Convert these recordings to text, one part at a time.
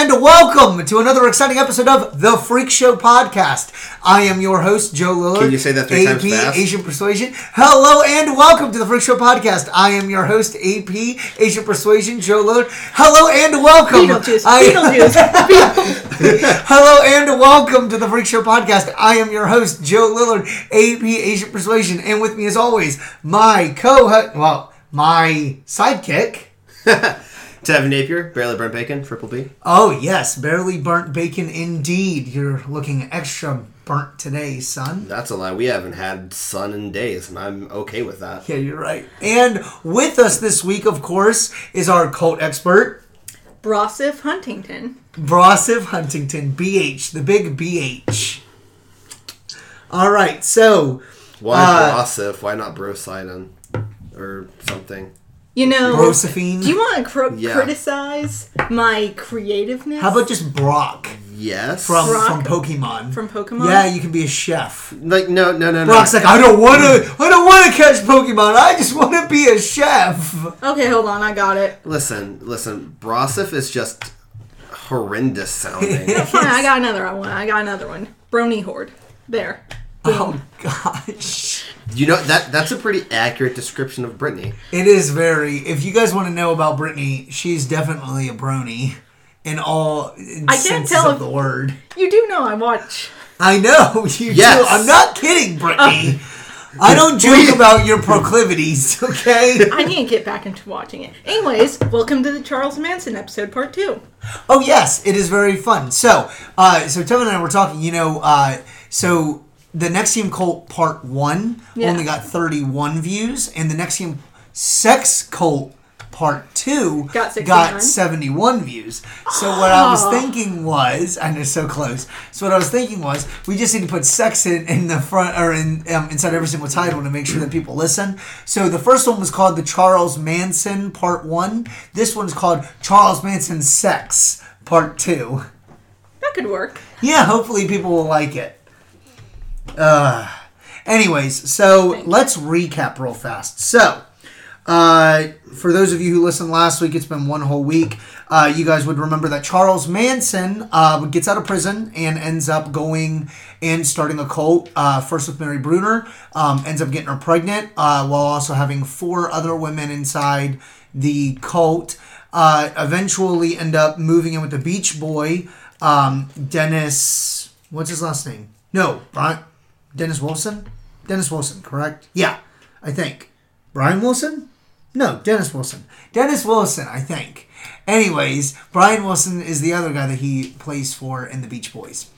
and welcome to another exciting episode of the Freak Show podcast. I am your host, Joe Lillard. Can you say that three AP times fast? Asian Persuasion. Hello and welcome to the Freak Show podcast. I am your host, AP Asian Persuasion, Joe Lillard. Hello and welcome. Beetlejuice. I- Beetlejuice. Hello and welcome to the Freak Show podcast. I am your host, Joe Lillard, AP Asian Persuasion, and with me as always, my co-host, well, my sidekick. Tevin Napier, barely burnt bacon, triple B. Oh yes, barely burnt bacon indeed. You're looking extra burnt today, son. That's a lie. We haven't had sun in days, and I'm okay with that. Yeah, you're right. And with us this week, of course, is our cult expert, Brosif Huntington. Brosif Huntington, BH, the big BH. All right, so Why Uh, Brosif? Why not Brosidon? Or something. You know, Brosephine. do you want to cr- Yeah. criticize my creativeness? How about just Brock Yes. from Brock? from Pokemon? from Pokemon? Yeah, you can be a chef. like no no no no. Brock's like, I don't want to. I don't want to catch Pokemon. I just want to be a chef. Okay, hold on, I got it. listen, listen. Brosif is just horrendous sounding. Fine, I got another one. I got another one. Brony Horde. There. Oh gosh. You know that that's a pretty accurate description of Brittany. It is very. If you guys want to know about Brittany, she's definitely a brony in all I can't senses tell of if- the word. You do know I watch. I know you Yes. do. I'm not kidding, Brittany. I don't joke about your proclivities, okay? I need to get back into watching it. Anyways, welcome to the Charles Manson episode part two. Oh yes, it is very fun. So, uh, so Tevin and I were talking. You know, uh, so the NXIVM Cult Part One Yeah. only got 31 views, and the NXIVM Sex Cult Part Two Got 69. 71 views. So what I was Oh. thinking was, and it's so close. So what I was thinking was, we just need to put sex in, in the front or in um, inside every single title to make sure that people listen. So the first one was called the Charles Manson Part One. This one's called Charles Manson Sex Part Two. That could work. Yeah, hopefully people will like it. Uh, anyways, so let's recap real fast. So, uh, for those of you who listened last week, it's been one whole week. Uh, you guys would remember that Charles Manson uh, gets out of prison and ends up going and starting a cult. Uh, first with Mary Brunner, um, ends up getting her pregnant, uh, while also having four other women inside the cult. Uh, eventually, end up moving in with the Beach Boy, um, Dennis. What's his last name? No, Brian. Dennis Wilson. Dennis Wilson, correct? Yeah, I think. Brian Wilson? No, Dennis Wilson. Dennis Wilson, I think. Anyways, Brian Wilson is the other guy that he plays for in the Beach Boys.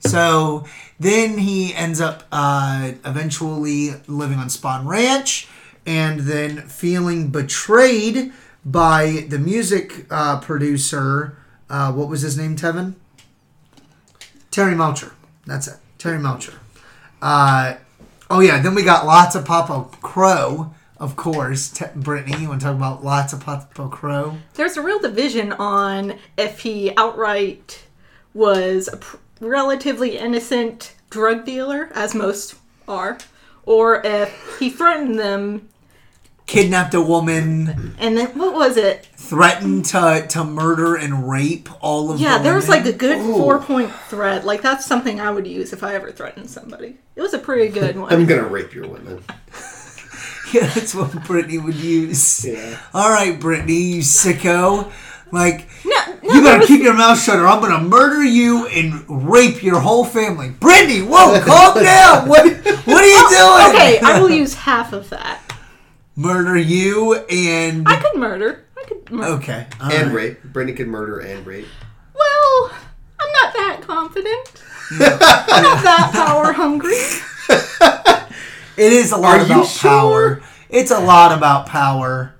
So then he ends up uh, eventually living on Spahn Ranch and then feeling betrayed by the music uh, producer. Uh, what was his name, Tevin? Terry Melcher. That's it. Terry Melcher. Uh, oh, yeah. Then we got lots of Papa Crow, of course. Te- Brittany, you want to talk about Lotsapoppa Crowe? There's a real division on if he outright was a pr- relatively innocent drug dealer, as most are, or if he threatened them Kidnapped a woman, and then what was it? threatened to, to murder and rape all of Yeah, the there was like a good Ooh. four point threat. Like that's something I would use if I ever threatened somebody. It was a pretty good one. I'm gonna rape your women. Yeah, that's what Brittany would use. Yeah. All right, Brittany, you sicko. Like, no, no, you there better was- keep your mouth shut or I'm going to murder you and rape your whole family. Brittany, whoa, calm down. What, what are you oh, doing? Okay, I will use half of that. Murder you and. I could murder. I could murder. Okay. all And right. rape. Brittany could murder and rape. Well, I'm not that confident. I'm not that power hungry. It is a lot Are you about sure? power. It's a lot about power.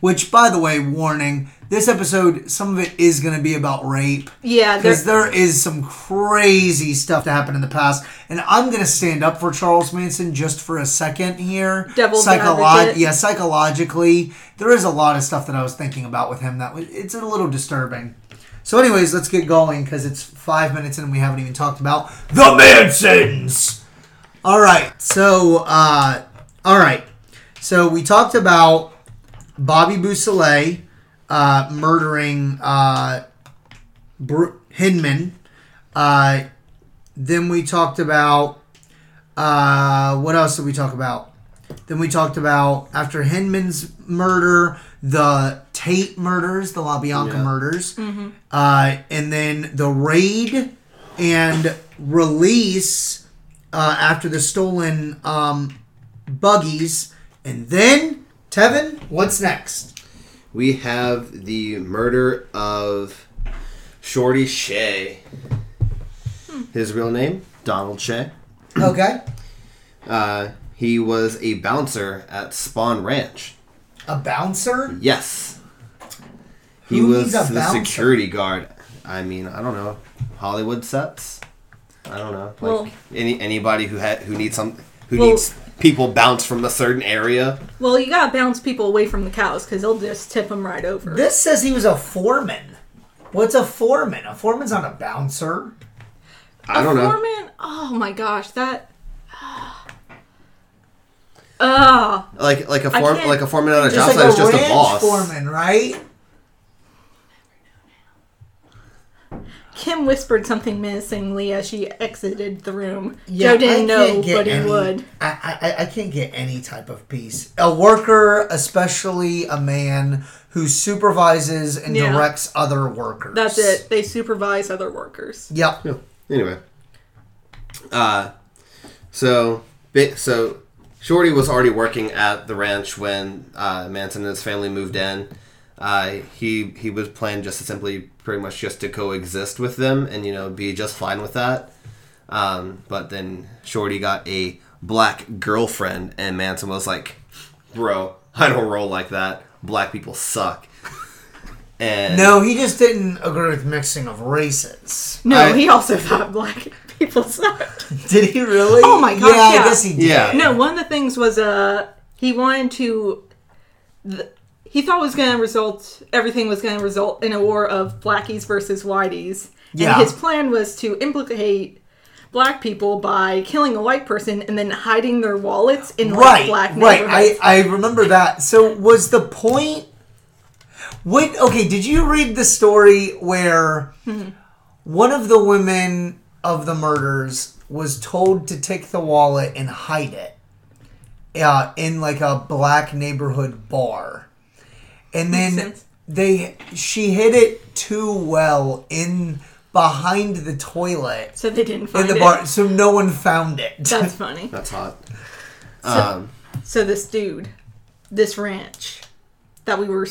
Which, by the way, warning: this episode, some of it is going to be about rape. Yeah, because there, is some crazy stuff that happened in the past, and I'm gonna stand up for Charles Manson just for a second here. Psycholo- yeah, psychologically, there is a lot of stuff that I was thinking about with him that was, it's a little disturbing. So, anyways, let's get going because it's five minutes and we haven't even talked about the Mansons. All right, so uh, all right, so we talked about Bobby Beausoleil uh, murdering uh, Br- Hinman. Uh, then we talked about uh, what else did we talk about? Then we talked about after Hinman's murder, the Tate murders, the LaBianca Yeah. murders, uh, and then the raid and release uh, after the stolen um, buggies, and then Tevin, what's next? We have the murder of Shorty Shea. His real name, Donald Shea. Okay, Uh, he was a bouncer at Spahn Ranch. a bouncer. Yes. He Who was needs a the bouncer? security guard. I mean, I don't know. Hollywood sets? I don't know. Like Well- any anybody who had who needs some who Well- needs people bounce from a certain area. Well, you gotta bounce people away from the cows because they'll just tip them right over. This says he was a foreman. What's a foreman? A foreman's not a bouncer. I a don't know. foreman? Oh my gosh, that. Ah, Like like a I form like a foreman on a job like site is just a boss. foreman, right? Kim whispered something menacingly as she exited the room. Yeah, Joe didn't I know, can't get but he any- would. I, I I can't get any type of peace. A worker, especially a man who supervises and Yeah. directs other workers. That's it. They supervise other workers. Yep. Yeah. Anyway, uh, so ba- so Shorty was already working at the ranch when uh, Manson and his family moved in. Uh, he he was planning just to simply pretty much just to coexist with them and you know be just fine with that. Um, but then Shorty got a black girlfriend, and Manson was like, "Bro, I don't roll like that. Black people suck." And No, he just didn't agree with mixing of races. No, I- he also thought black people sucked. Did he really? Oh my gosh, Yeah, I guess he did. Yeah. No, one of the things was uh he wanted to. The, he thought was going to result. Everything was going to result in a war of blackies versus whiteys. Yeah. And his plan was to implicate black people by killing a white person and then hiding their wallets in like, right, black right. I, I remember that. So was the point? What? Okay, did you read the story where Mm-hmm. one of the women of the murders was told to take the wallet and hide it uh, in like a black neighborhood bar, and then they she hid it too well in behind the toilet so they didn't in find the it. bar, so no one found it. That's funny. that's hot. Um, So this dude, this ranch that we were.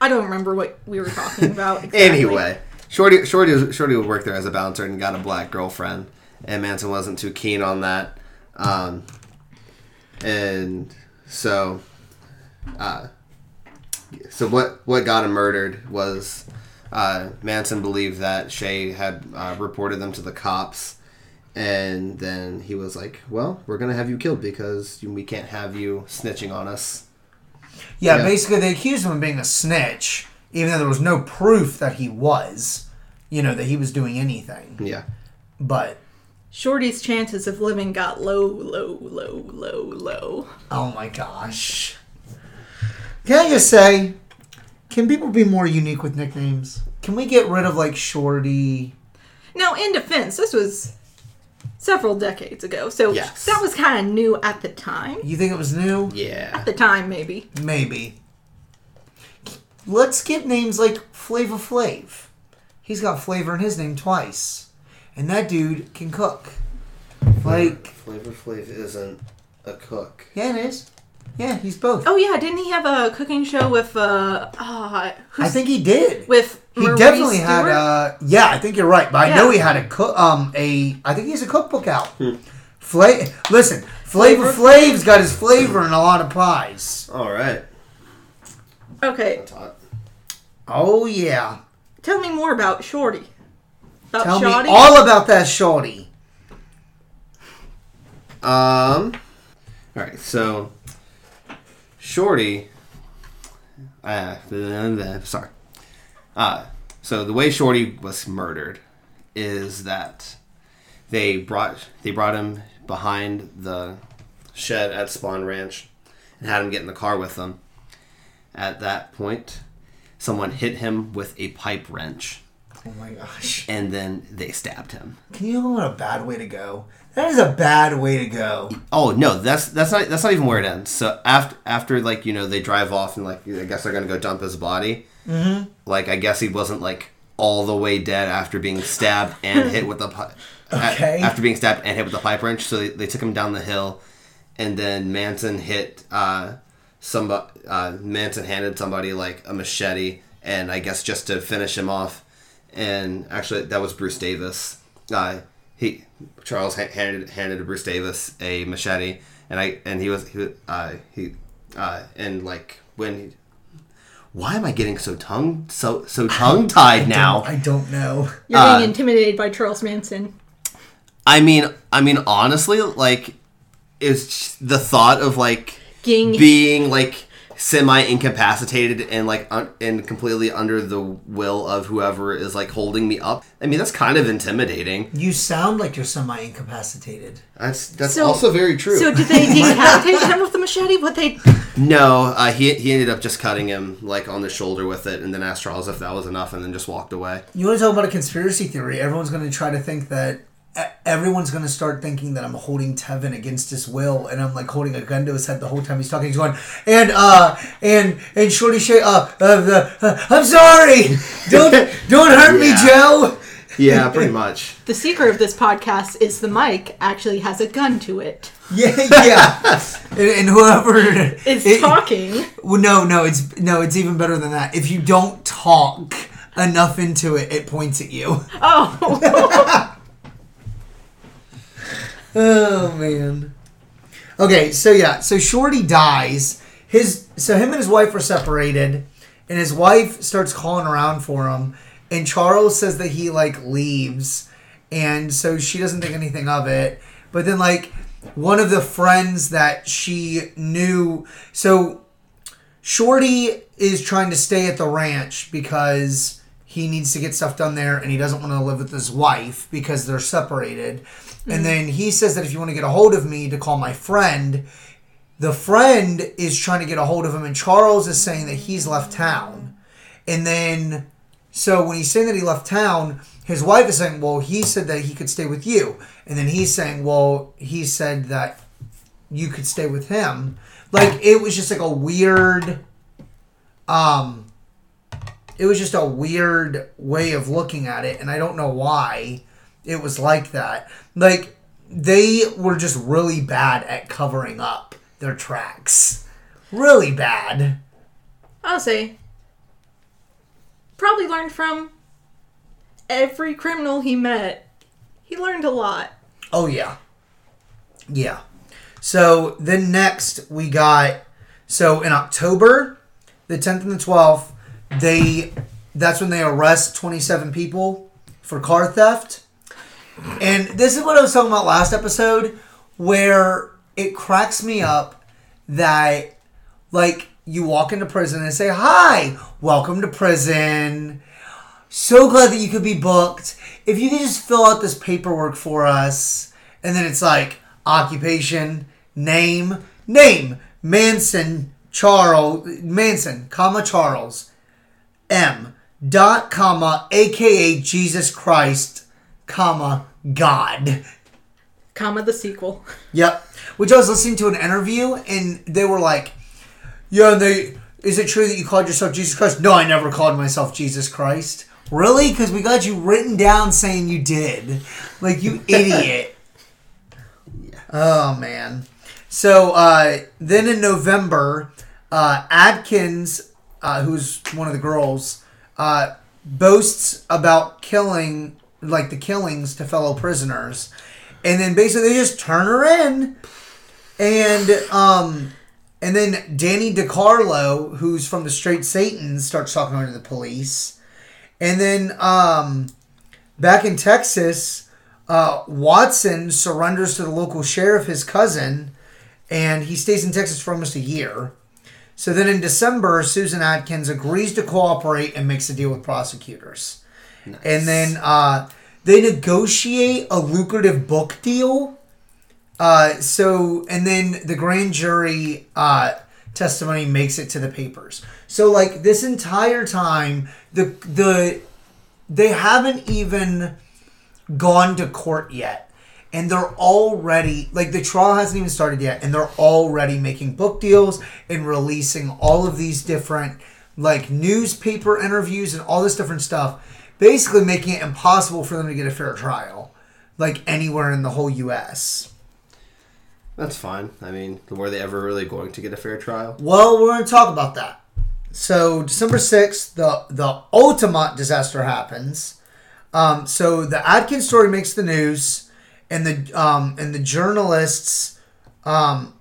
I don't remember what we were talking about. Exactly. Anyway, Shorty Shorty Shorty would work there as a bouncer and got a black girlfriend, and Manson wasn't too keen on that, um, and so, uh, so what what got him murdered was uh, Manson believed that Shea had uh, reported them to the cops. And then he was like, "Well, we're gonna have you killed because we can't have you snitching on us." Yeah, Yeah. basically they accused him of being a snitch, even though there was no proof that he was, you know, that he was doing anything. Yeah, But Shorty's chances of living got low, low, low, low, low. oh my gosh. Can I just say, can people be more unique with nicknames? Can we get rid of like Shorty? Now, in defense, this was several decades ago, so Yes. that was kind of new at the time. You think it was new? yeah. At the time, maybe. Maybe. Let's get names like Flava Flav. He's got flavor in his name twice. And that dude can cook. Like, Flavor Flav isn't a cook. yeah, it is. Yeah, he's both. Oh yeah, didn't he have a cooking show with uh, uh who's, I think he did. with He Marie definitely had Stewart? uh yeah, I think you're right, but I know he had a cook um a I think he has a cookbook out. Fla- listen, Flavor Flavor Flav's got his flavor in a lot of pies. All right. Okay, Oh yeah. tell me more about Shorty. About Tell Shotty? me all about that shorty. Um. All right. So, Shorty. Uh, sorry. Uh, so the way Shorty was murdered is that they brought they brought him behind the shed at Spahn Ranch and had him get in the car with them. At that point, someone hit him with a pipe wrench, Oh my gosh. and then they stabbed him. Can you know what a bad way to go? That is a bad way to go. Oh no, that's that's not that's not even where it ends. So after after like you know they drive off and like I guess they're gonna go dump his body. Mm-hmm. Like I guess he wasn't like all the way dead after being stabbed and hit with the pi- a- Okay. after being stabbed and hit with the pipe wrench. So they, they took him down the hill, and then Manson hit uh somebody. Uh, Manson handed somebody like a machete, and I guess just to finish him off. And actually, that was Bruce Davis. Uh, he Charles handed handed to Bruce Davis a machete, and I and he was he uh, he uh, and like when he, why am I getting so tongue so so tongue tied now? I don't know. You're Uh, being intimidated by Charles Manson. I mean I mean honestly like it's the thought of like Ging. being like semi incapacitated and like un- and completely under the will of whoever is like holding me up. I mean that's kind of intimidating. You sound like you're semi incapacitated. That's that's So- also very true. So did they decapitate him with the machete? What they? No, uh, he he ended up just cutting him like on the shoulder with it, and then asked Charles if that was enough, and then just walked away. You want to talk about a conspiracy theory? Everyone's going to try to think that. Everyone's going to start thinking that I'm holding Tevin against his will, and I'm like holding a gun to his head the whole time he's talking. He's going, and uh, and and Shorty Shea, uh, uh, the, uh, I'm sorry, don't don't hurt me, Yeah. Joe. Yeah, pretty much. The secret of this podcast is the mic actually has a gun to it. Yeah, yeah. and, and whoever It's it- talking. Well, no, no, it's no, it's even better than that. If you don't talk enough into it, it points at you. Oh, Oh man. Okay, so yeah, so Shorty dies. His so him and his wife are separated, and his wife starts calling around for him, and Charles says that he like leaves, and so she doesn't think anything of it. But then like one of the friends that she knew, so Shorty is trying to stay at the ranch because he needs to get stuff done there and he doesn't want to live with his wife because they're separated. And then he says that if you want to get a hold of me to call my friend, the friend is trying to get a hold of him and Charles is saying that he's left town. And then so when he's saying that he left town, his wife is saying, "Well, he said that he could stay with you." And then he's saying, "Well, he said that you could stay with him." Like it was just like a weird um it was just a weird way of looking at it and I don't know why it was like that. Like they were just really bad at covering up their tracks. Really bad. I'll say. Probably learned from every criminal he met. He learned a lot. Oh yeah. Yeah. So then next we got so in October, the 10th and the 12th, they that's when they arrest 27 people for car theft. And this is what I was talking about last episode where it cracks me up that like you walk into prison and say, "Hi, welcome to prison." so glad that you could be booked. If you could just fill out this paperwork for us, and then it's like occupation, name, name, Manson, Charles, Manson, comma Charles, M, dot, comma, aka Jesus Christ, comma God. Comma the sequel. Yep. Which I was listening to an interview, and they were like, "Yeah, they is it true that you called yourself Jesus Christ?" No, I never called myself Jesus Christ. Really? Because we got you written down saying you did. Like you idiot. Oh man. So uh, then in November, uh, Atkins, uh, who's one of the girls, uh, boasts about killing like the killings to fellow prisoners, and then basically they just turn her in, and um, and then Danny DiCarlo, who's from the Straight Satans, starts talking to the police, and then um, back in Texas, uh, Watson surrenders to the local sheriff, his cousin, and he stays in Texas for almost a year. So then in December, Susan Atkins agrees to cooperate and makes a deal with prosecutors. And then uh, they negotiate a lucrative book deal. Uh, so, and then the grand jury uh, testimony makes it to the papers. So like this entire time, the the they haven't even gone to court yet. And they're already like the trial hasn't even started yet, and they're already making book deals and releasing all of these different like newspaper interviews and all this different stuff, basically making it impossible for them to get a fair trial, like anywhere in the whole U.S. That's fine. I mean, were they ever really going to get a fair trial? Well, we're going to talk about that. So December sixth, the the ultimate disaster happens. Um, so the Atkins story makes the news, and the um, and the journalists, um,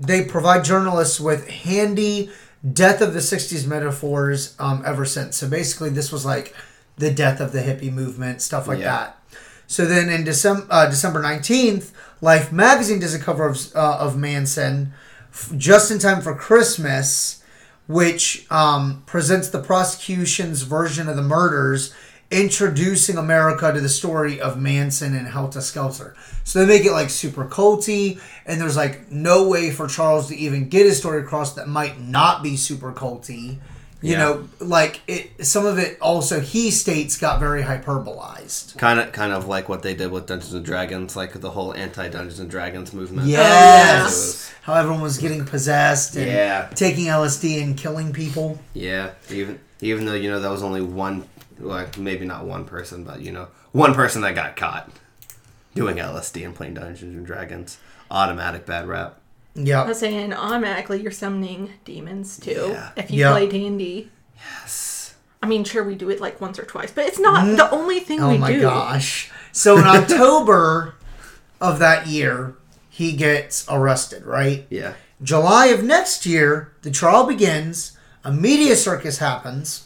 they provide journalists with handy death of the '60s metaphors um, ever since. So basically, this was like the death of the hippie movement, stuff like Yeah. that. So then in December uh, December nineteenth, Life magazine does a cover of uh, of Manson f- just in time for Christmas, which um, presents the prosecution's version of the murders, introducing America to the story of Manson and Helter Skelter. So they make it like super culty, and there's like no way for Charles to even get his story across that might not be super culty. You Yeah. know, like it. Some of it also he states got very hyperbolized. Kind of, kind of like what they did with Dungeons and Dragons, like the whole anti Dungeons and Dragons movement. Yes. How everyone was getting possessed and Yeah. taking LSD and killing people. Yeah, even even though you know that was only one, like maybe not one person, but you know one person that got caught doing LSD and playing Dungeons and Dragons, automatic bad rap. I Yeah. was saying automatically you're summoning demons too. Yeah. If you Yeah. play D and D. Yes. I mean, sure we do it like once or twice, but it's not the only thing Oh we do. Oh my gosh. So in October of that year, he gets arrested, right? Yeah. July of next year, the trial begins. A media circus happens.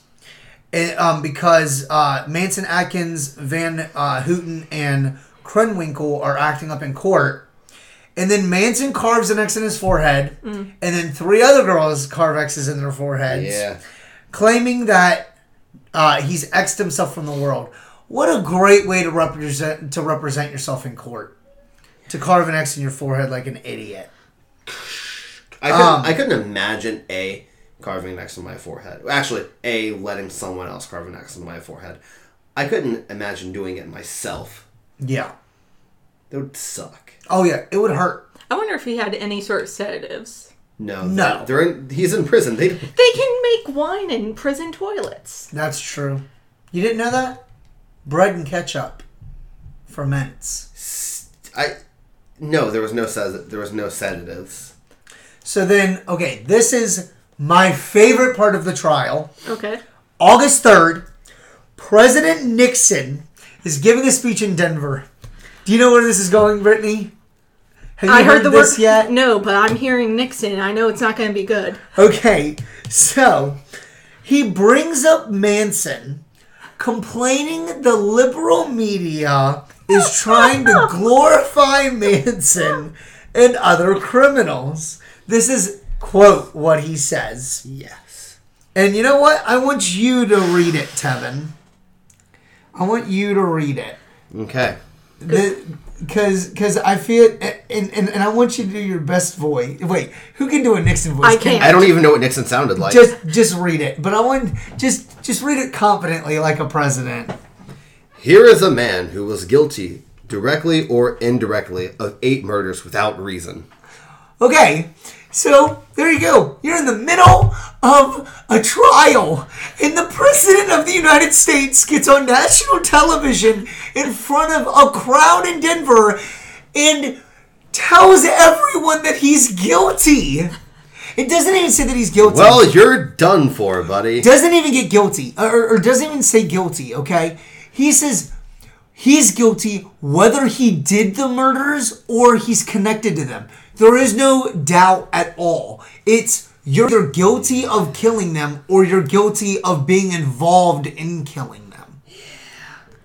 And, um, because uh, Manson, Atkins, Van uh, Houten, and Krenwinkel are acting up in court. And then Manson carves an X in his forehead, and then three other girls carve X's in their foreheads, Yeah. claiming that uh, he's X'd himself from the world. What a great way to represent to represent yourself in court, to carve an X in your forehead like an idiot. I couldn't, Um, I couldn't imagine a carving an X in my forehead. Actually, a letting someone else carve an X in my forehead. I couldn't imagine doing it myself. Yeah. That would suck. Oh yeah, it would hurt. I wonder if he had any sort of sedatives. No. No. They're, they're in, he's in prison. They. They can make wine in prison toilets. That's true. You didn't know that? Bread and ketchup ferments. I. No, there was no sed- There was no sedatives. So then, okay, this is my favorite part of the trial. Okay. August 3rd, President Nixon is giving a speech in Denver. Do you know where this is going, Brittany? Have you I heard the this word yet? No, but I'm hearing Nixon. I know it's not going to be good. Okay, so he brings up Manson, complaining the liberal media is trying to glorify Manson and other criminals. This is, quote, what he says. Yes. And you know what? I want you to read it, Tevin. I want you to read it. Okay. Because because I feel and, and, and I want you to do your best voice. Wait, who can do a Nixon voice? I Can- can't. I don't even know what Nixon sounded like. just just read it but i want just just read it confidently like a president Here is a man who was guilty, directly or indirectly, of eight murders without reason. okay so there you go. You're in the middle of a trial and the president of the united states gets on national television in front of a crowd in denver and tells everyone that he's guilty. It doesn't even say that he's guilty. Well, you're done for, buddy. doesn't even get guilty or, or doesn't even say guilty okay? He says he's guilty whether he did the murders or he's connected to them there is no doubt at all it's you're either guilty of killing them or you're guilty of being involved in killing them Yeah.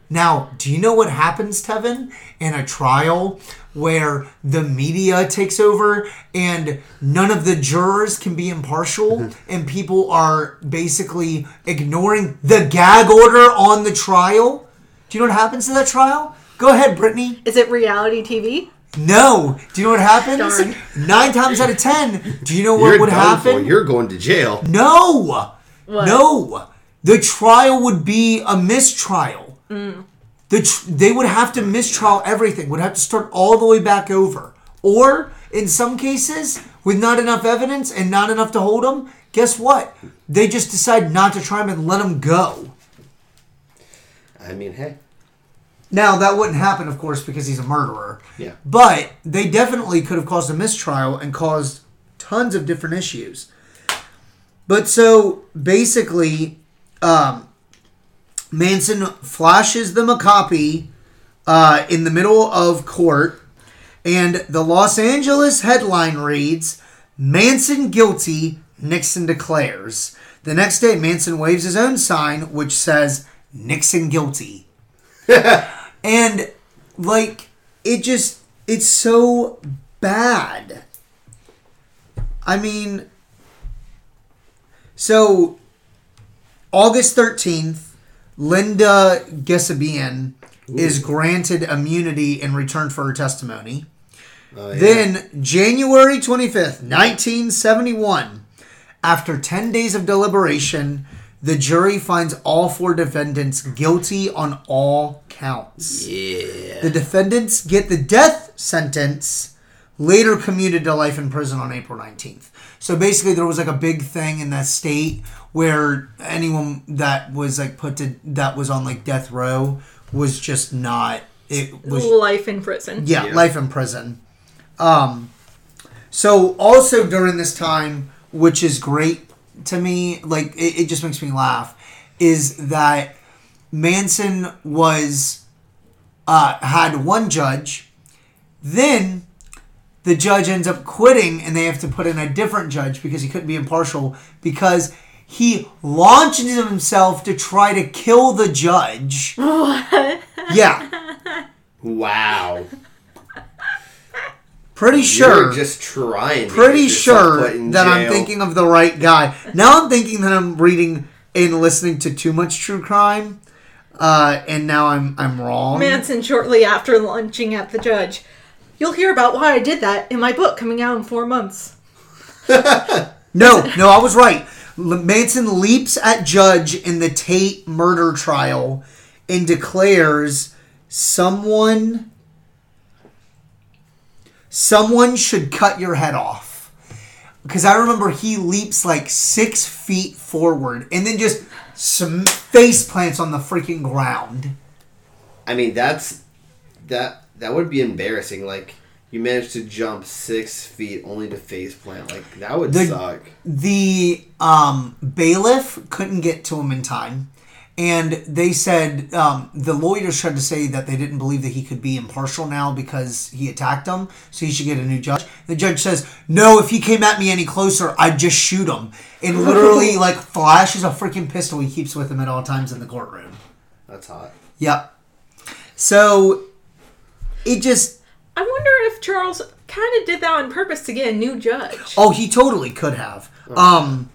now do you know what happens tevin in a trial where the media takes over and none of the jurors can be impartial mm-hmm. and people are basically ignoring the gag order on the trial. Do you know what happens to that trial? Go ahead, Brittany. Is it reality TV? No. Do you know what happens? Darn. Nine times out of ten, do you know what You're would done for. happen? You're going to jail. No. What? No. The trial would be a mistrial. Mm. The tr- they would have to mistrial everything. Would have to start all the way back over. Or in some cases, with not enough evidence and not enough to hold them, guess what? They just decide not to try him and let him go. I mean, hey. Now that wouldn't happen, of course, because he's a murderer. Yeah. But they definitely could have caused a mistrial and caused tons of different issues. But so basically, um, Manson flashes them a copy uh, in the middle of court, and the Los Angeles headline reads Manson guilty, Nixon declares. The next day, Manson waves his own sign, which says Nixon guilty. and, like, it just, it's so bad. I mean, so August 13th, Linda Kasabian is granted immunity in return for her testimony. Oh, yeah. Then, January 25th, 1971, after 10 days of deliberation, the jury finds all four defendants guilty on all counts. Yeah. The defendants get the death sentence, later commuted to life in prison on April 19th. So basically, there was like a big thing in that state where anyone that was like put to that was on like death row was just not. It was Life in prison. yeah, Yeah. life in prison. Um, so also during this time, which is great to me, like it, it just makes me laugh, is that Manson was uh, had one judge, then the judge ends up quitting, and they have to put in a different judge because he couldn't be impartial because he launched himself to try to kill the judge. What? Yeah, Wow. Pretty sure. You're just trying. pretty sure put in that I'm thinking of the right guy. Now I'm thinking that I'm reading and listening to too much true crime, uh, and now I'm I'm wrong. Manson shortly after lunching at the judge. You'll hear about why I did that in my book coming out in four months. No, no, I was right. Manson leaps at Judge in the Tate murder trial and declares someone someone should cut your head off. Because I remember he leaps like six feet forward and then just some face plants on the freaking ground. I mean, that's that that would be embarrassing. Like you managed to jump six feet only to face plant. Like that would The- suck. the um, bailiff couldn't get to him in time and they said um, the lawyers tried to say that they didn't believe that he could be impartial now because he attacked them so he should get a new judge the judge says no if he came at me any closer i'd just shoot him and literally like flashes a freaking pistol he keeps with him at all times in the courtroom That's hot. yep so it just I wonder if Charles kind of did that on purpose to get a new judge. Oh, he totally could have. Um,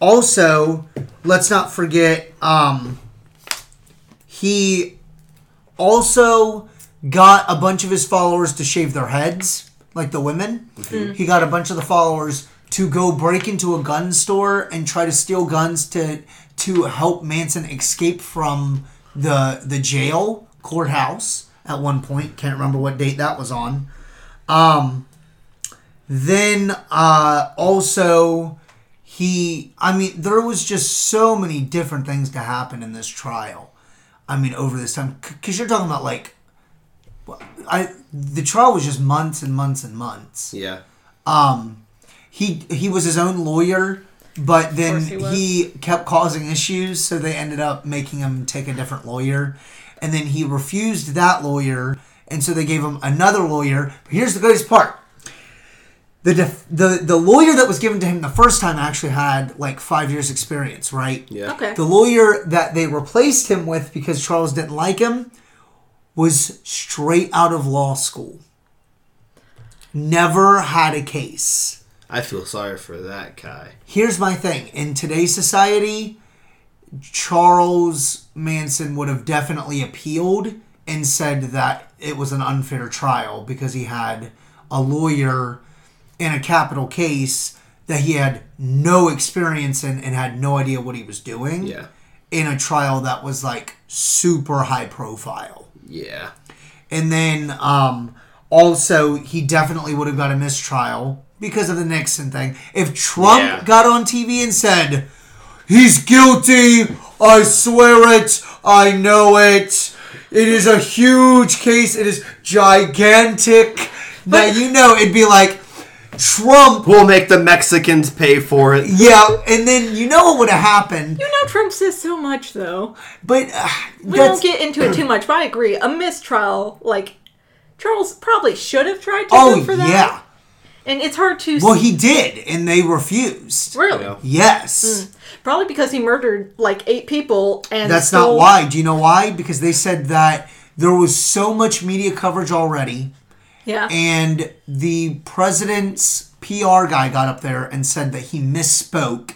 also, let's not forget, um, he also got a bunch of his followers to shave their heads, like the women. He got a bunch of the followers to go break into a gun store and try to steal guns to to help Manson escape from the the jail courthouse at one point. Can't remember what date that was on. Um, then uh, also he, I mean, there was just so many different things to happen in this trial. I mean, over this time, because you're talking about like, I the trial was just months and months and months. Yeah. Um, he he was his own lawyer, but then he he kept causing issues, so they ended up making him take a different lawyer, and then he refused that lawyer, and so they gave him another lawyer. But here's the greatest part. The, def- the the lawyer that was given to him the first time actually had like five years experience, right? Yeah. Okay. The lawyer that they replaced him with because Charles didn't like him was straight out of law school. Never had a case. I feel sorry for that guy. Here's my thing. In today's society, Charles Manson would have definitely appealed and said that it was an unfair trial because he had a lawyer in a capital case that he had no experience in and had no idea what he was doing Yeah. in a trial that was like super high profile. Yeah. And then um, also, he definitely would have got a mistrial because of the Nixon thing. If Trump Yeah. got on TV and said, he's guilty, I swear it, I know it, it is a huge case, it is gigantic, that you know, it'd be like, Trump, We'll make the Mexicans pay for it. yeah, and then you know what would have happened. You know, Trump says so much, though. But uh, We that's, don't get into it too much, but I agree. A mistrial, like, Charles probably should have tried to oh, go for that. yeah. And it's hard to. Well, he did, and they refused. Really? Yeah. Yes. Probably because he murdered, like, eight people and. That's stole- not why. Do you know why? Because they said that there was so much media coverage already, Yeah. and the president's PR guy got up there and said that he misspoke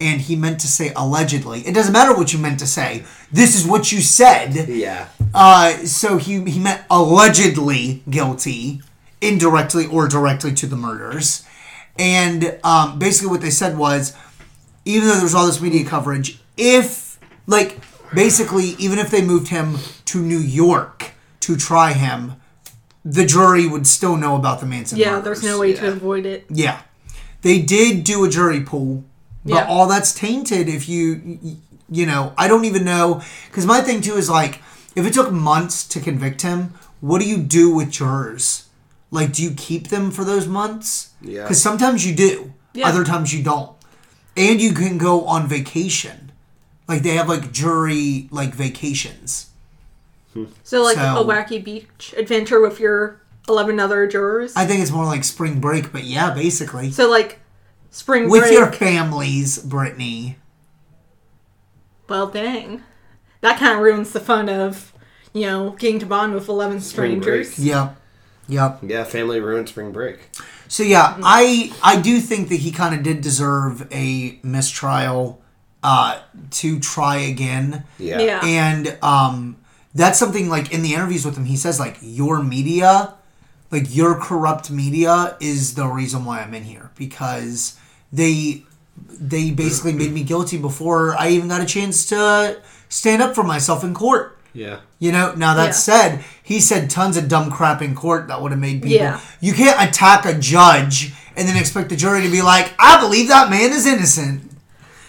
and he meant to say allegedly. It doesn't matter what you meant to say. This is what you said. Yeah. Uh, so he he meant allegedly guilty, indirectly or directly to the murders, and um, basically what they said was, even though there's all this media coverage, if like basically even if they moved him to New York to try him, the jury would still know about the Manson. yeah, murders. there's no way to avoid it. Yeah, they did do a jury pool, but Yeah. all that's tainted if you, you know, I don't even know. Because my thing too is like, if it took months to convict him, what do you do with jurors? Like, do you keep them for those months? Yeah. Because sometimes you do, Yeah. other times you don't, and you can go on vacation. Like they have like jury like vacations. So, like, So- a wacky beach adventure with your 11 other jurors. I think it's more like spring break, but yeah, basically so, like, spring break with break. your families, Brittany. Well, dang. That kind of ruins the fun of, you know, getting to bond with 11 Spring strangers. break. Yep, yep. Yeah. Family ruined spring break. So yeah, I I do think that he kind of did deserve a mistrial uh, to try again, Yeah. Yeah. and um, that's something like in the interviews with him, he says like your media, like your corrupt media, is the reason why I'm in here because they they basically made me guilty before I even got a chance to stand up for myself in court. Yeah. You know, now that Yeah. said, he said tons of dumb crap in court that would have made people. Yeah. You can't attack a judge and then expect the jury to be like, I believe that man is innocent.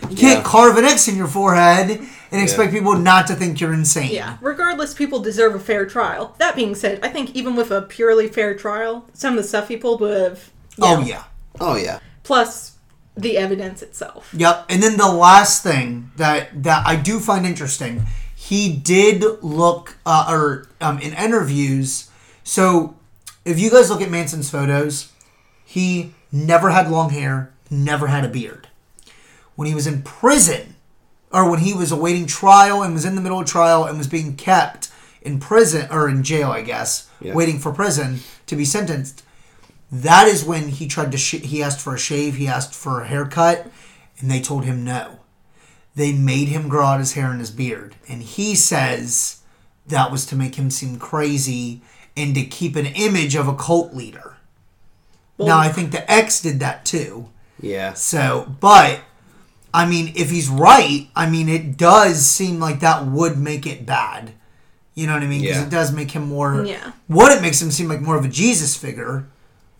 You can't Yeah. carve an X in your forehead and expect people not to think you're insane. Yeah. Regardless, people deserve a fair trial. That being said, I think even with a purely fair trial, some of the stuff he pulled would have. Oh, yeah. Oh yeah. Plus the evidence itself. Yep. And then the last thing that that I do find interesting, he did look uh, or um, in interviews. So if you guys look at Manson's photos, he never had long hair, never had a beard. When he was in prison, or when he was awaiting trial and was in the middle of trial and was being kept in prison or in jail, I guess, Yeah. waiting for prison to be sentenced. That is when he tried to. Sh- he asked for a shave. He asked for a haircut, and they told him no. They made him grow out his hair and his beard, and he says that was to make him seem crazy and to keep an image of a cult leader. now I think the X did that too. Yeah. So, but I mean, if he's right, I mean, it does seem like that would make it bad. You know what I mean? Because Yeah. it does make him more. Yeah. One, it makes him seem like more of a Jesus figure,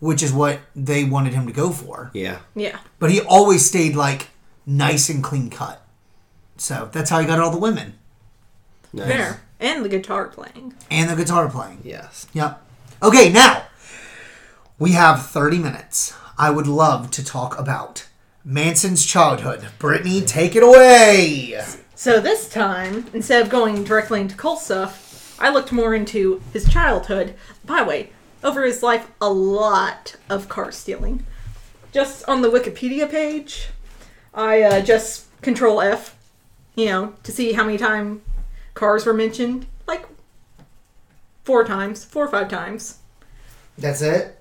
which is what they wanted him to go for. Yeah. Yeah. But he always stayed like nice and clean cut. So that's how he got all the women Nice. Fair. And the guitar playing. and the guitar playing. Yes. Yep. Okay, now we have 30 minutes. I would love to talk about Manson's childhood. Brittany, take it away. So this time, instead of going directly into cult stuff, I looked more into his childhood. By the way, over his life, a lot of car stealing. Just on the Wikipedia page, I uh, just Control F, you know, to see how many time cars were mentioned. Like four times, four or five times. That's it?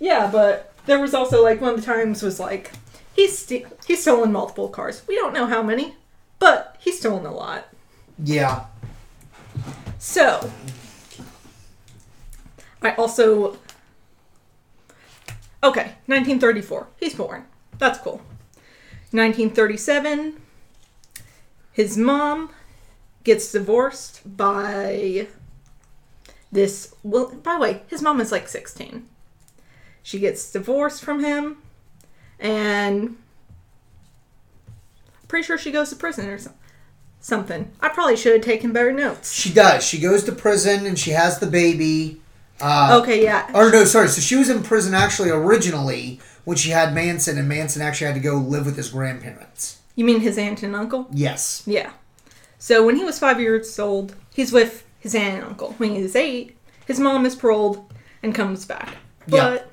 Yeah, but there was also like one of the times was like he's st- he's stolen multiple cars. We don't know how many, but he's stolen a lot. Yeah. So, I also. Okay, 1934. He's born. That's cool. 1937. His mom gets divorced by this. Well, by the way, his mom is like 16. She gets divorced from him, and pretty sure she goes to prison or some- something. I probably should have taken better notes. She does. She goes to prison and she has the baby. Uh, Okay, yeah. Or no, sorry. So she was in prison actually originally when she had Manson, and Manson actually had to go live with his grandparents. You mean his aunt and uncle? Yes. Yeah. So when he was five years old, he's with his aunt and uncle. When he's eight, his mom is paroled and comes back. Yeah. But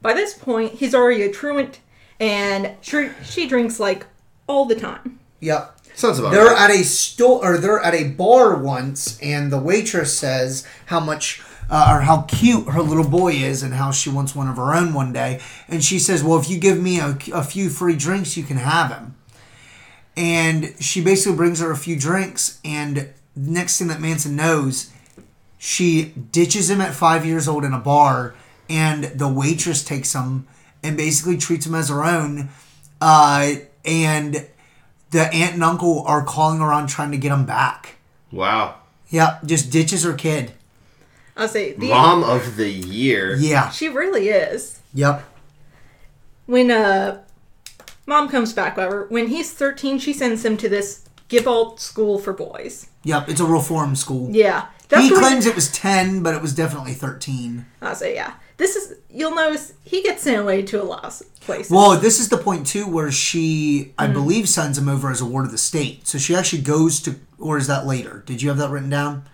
by this point, he's already a truant, and she, she drinks like all the time. Yep. Sounds about They're right. at a store or they're at a bar once, and the waitress says how much uh, or how cute her little boy is, and how she wants one of her own one day. And she says, "Well, if you give me a, a few free drinks, you can have him." And she basically brings her a few drinks, and next thing that Manson knows, she ditches him at five years old in a bar, and the waitress takes him and basically treats him as her own. Uh, and the aunt and uncle are calling around trying to get him back. Wow. Yeah, just ditches her kid. I'll say the Mom of the year. Yeah. she really is. Yep. When uh, mom comes back, however, when he's thirteen, she sends him to this Gibault school for boys. Yep. It's a reform school. Yeah, that's he claims it was ten, but it was definitely thirteen. I'll say yeah. This is you'll notice he gets sent away to a lot of places. Well, this is the point too where she, I believe, sends him over as a ward of the state. So she actually goes to, or is that later? Did you have that written down?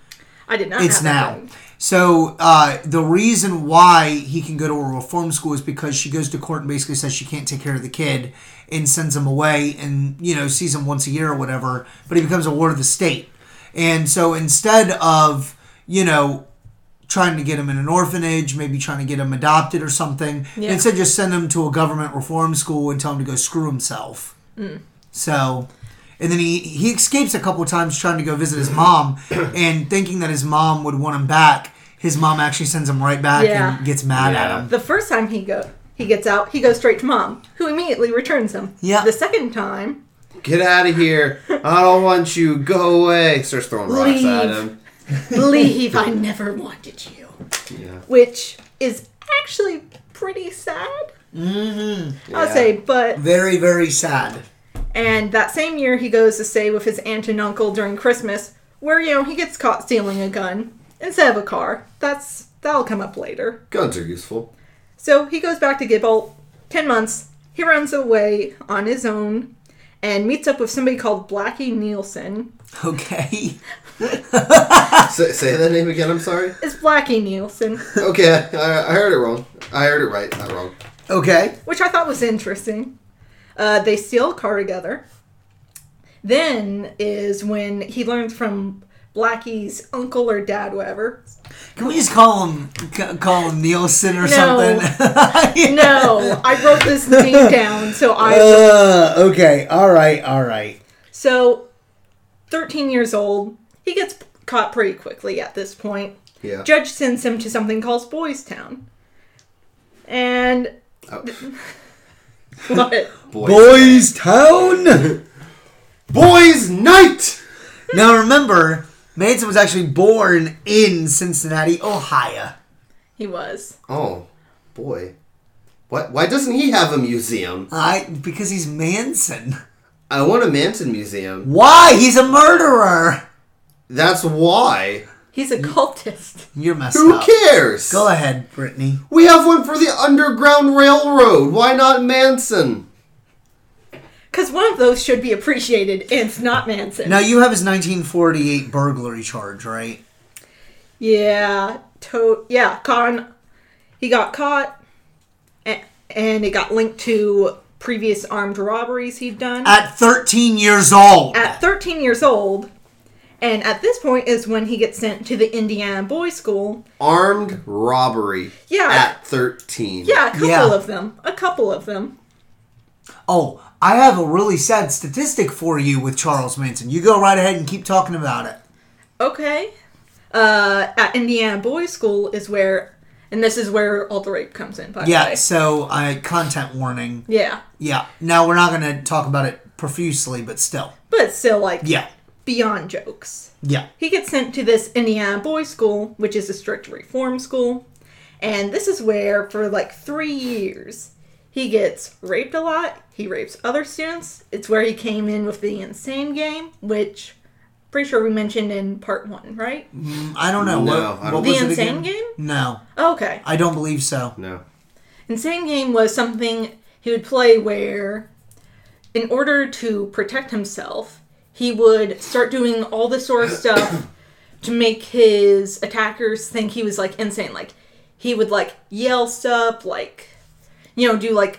I did not. It's now. written. So uh, the reason why he can go to a reform school is because she goes to court and basically says she can't take care of the kid and sends him away and you know sees him once a year or whatever. But he becomes a ward of the state, and so instead of you know trying to get him in an orphanage, maybe trying to get him adopted or something, Yeah. instead just send him to a government reform school and tell him to go screw himself. Mm. So, and then he he escapes a couple of times trying to go visit his mom, and thinking that his mom would want him back. His mom actually sends him right back Yeah. and gets mad Yeah. at him. The first time he go he gets out, he goes straight to mom, who immediately returns him. Yeah. The second time, Get out of here. I don't want you. Go away. Starts throwing rocks at him. Leave. I never wanted you. Yeah. Which is actually pretty sad. Mm-hmm. I'll say, but Very very sad. and that same year he goes to stay with his aunt and uncle during Christmas, where you know he gets caught stealing a gun instead of a car. That's that'll come up later. Guns are useful. So he goes back to Gibault. Ten months. He runs away on his own and meets up with somebody called Blackie Nielsen. Okay. Say, say that name again. I'm sorry. It's Blackie Nielsen, Okay, I, I heard it wrong. I heard it right, not wrong. Okay. which I thought was interesting. Uh, they steal a car together. Then is when he learns from Blackie's uncle or dad, whatever. Can we just call him call him Nielsen or No. something? No, I wrote this name down, so I Uh, okay. All right. All right. so 13 years old. He gets caught pretty quickly at this point. Yeah. Judge sends him to something called Boys Town. And Oh, what? boys. Boys Town. Boys Night! now remember, Manson was actually born in Cincinnati, Ohio. He was. Oh, boy. What? Why doesn't he have a museum? I because he's Manson. I want a Manson museum. Why? He's a murderer. That's why. He's a cultist. You're messed up. Who up. cares? Go ahead, Brittany. We have one for the Underground Railroad. Why not Manson? Because one of those should be appreciated, and it's not Manson. Now you have his 1948 burglary charge, right? Yeah, to- yeah, Con. He got caught, and, and it got linked to previous armed robberies he'd done At 13 years old. at 13 years old. And at this point is when he gets sent to the Indiana boys' school. Armed robbery. Yeah. At 13. Yeah, a couple Yeah. of them. A couple of them. Oh, I have a really sad statistic for you with Charles Manson. You go right ahead and keep talking about it. Okay. Uh, at Indiana boys' school is where And this is where all the rape comes in, by the Yeah, so I content warning. Yeah. Yeah. Now we're not going to talk about it profusely, but still. But still, like, Yeah. Beyond jokes. Yeah. He gets sent to this Indiana boys' school, which is a strict reform school. And this is where, for like three years, he gets raped a lot. He rapes other students. It's where he came in with the insane game, which pretty sure we mentioned in part one, right? Mm, I don't know. No, what, I don't- The was it insane again? game? No. Oh, okay. I don't believe so. No. Insane game was something he would play where, in order to protect himself, he would start doing all this sort of stuff to make his attackers think he was like insane. Like he would like yell stuff, like you know, do like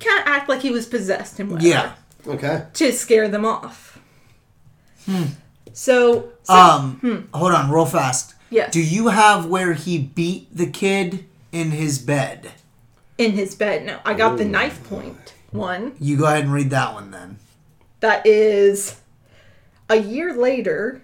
kind of act like he was possessed and whatever Yeah. Okay. to scare them off. So, so Um, hold on, real fast. Yeah. Do you have where he beat the kid in his bed? in his bed. No, I got the knife point one. You go ahead and read that one then. That is a year later,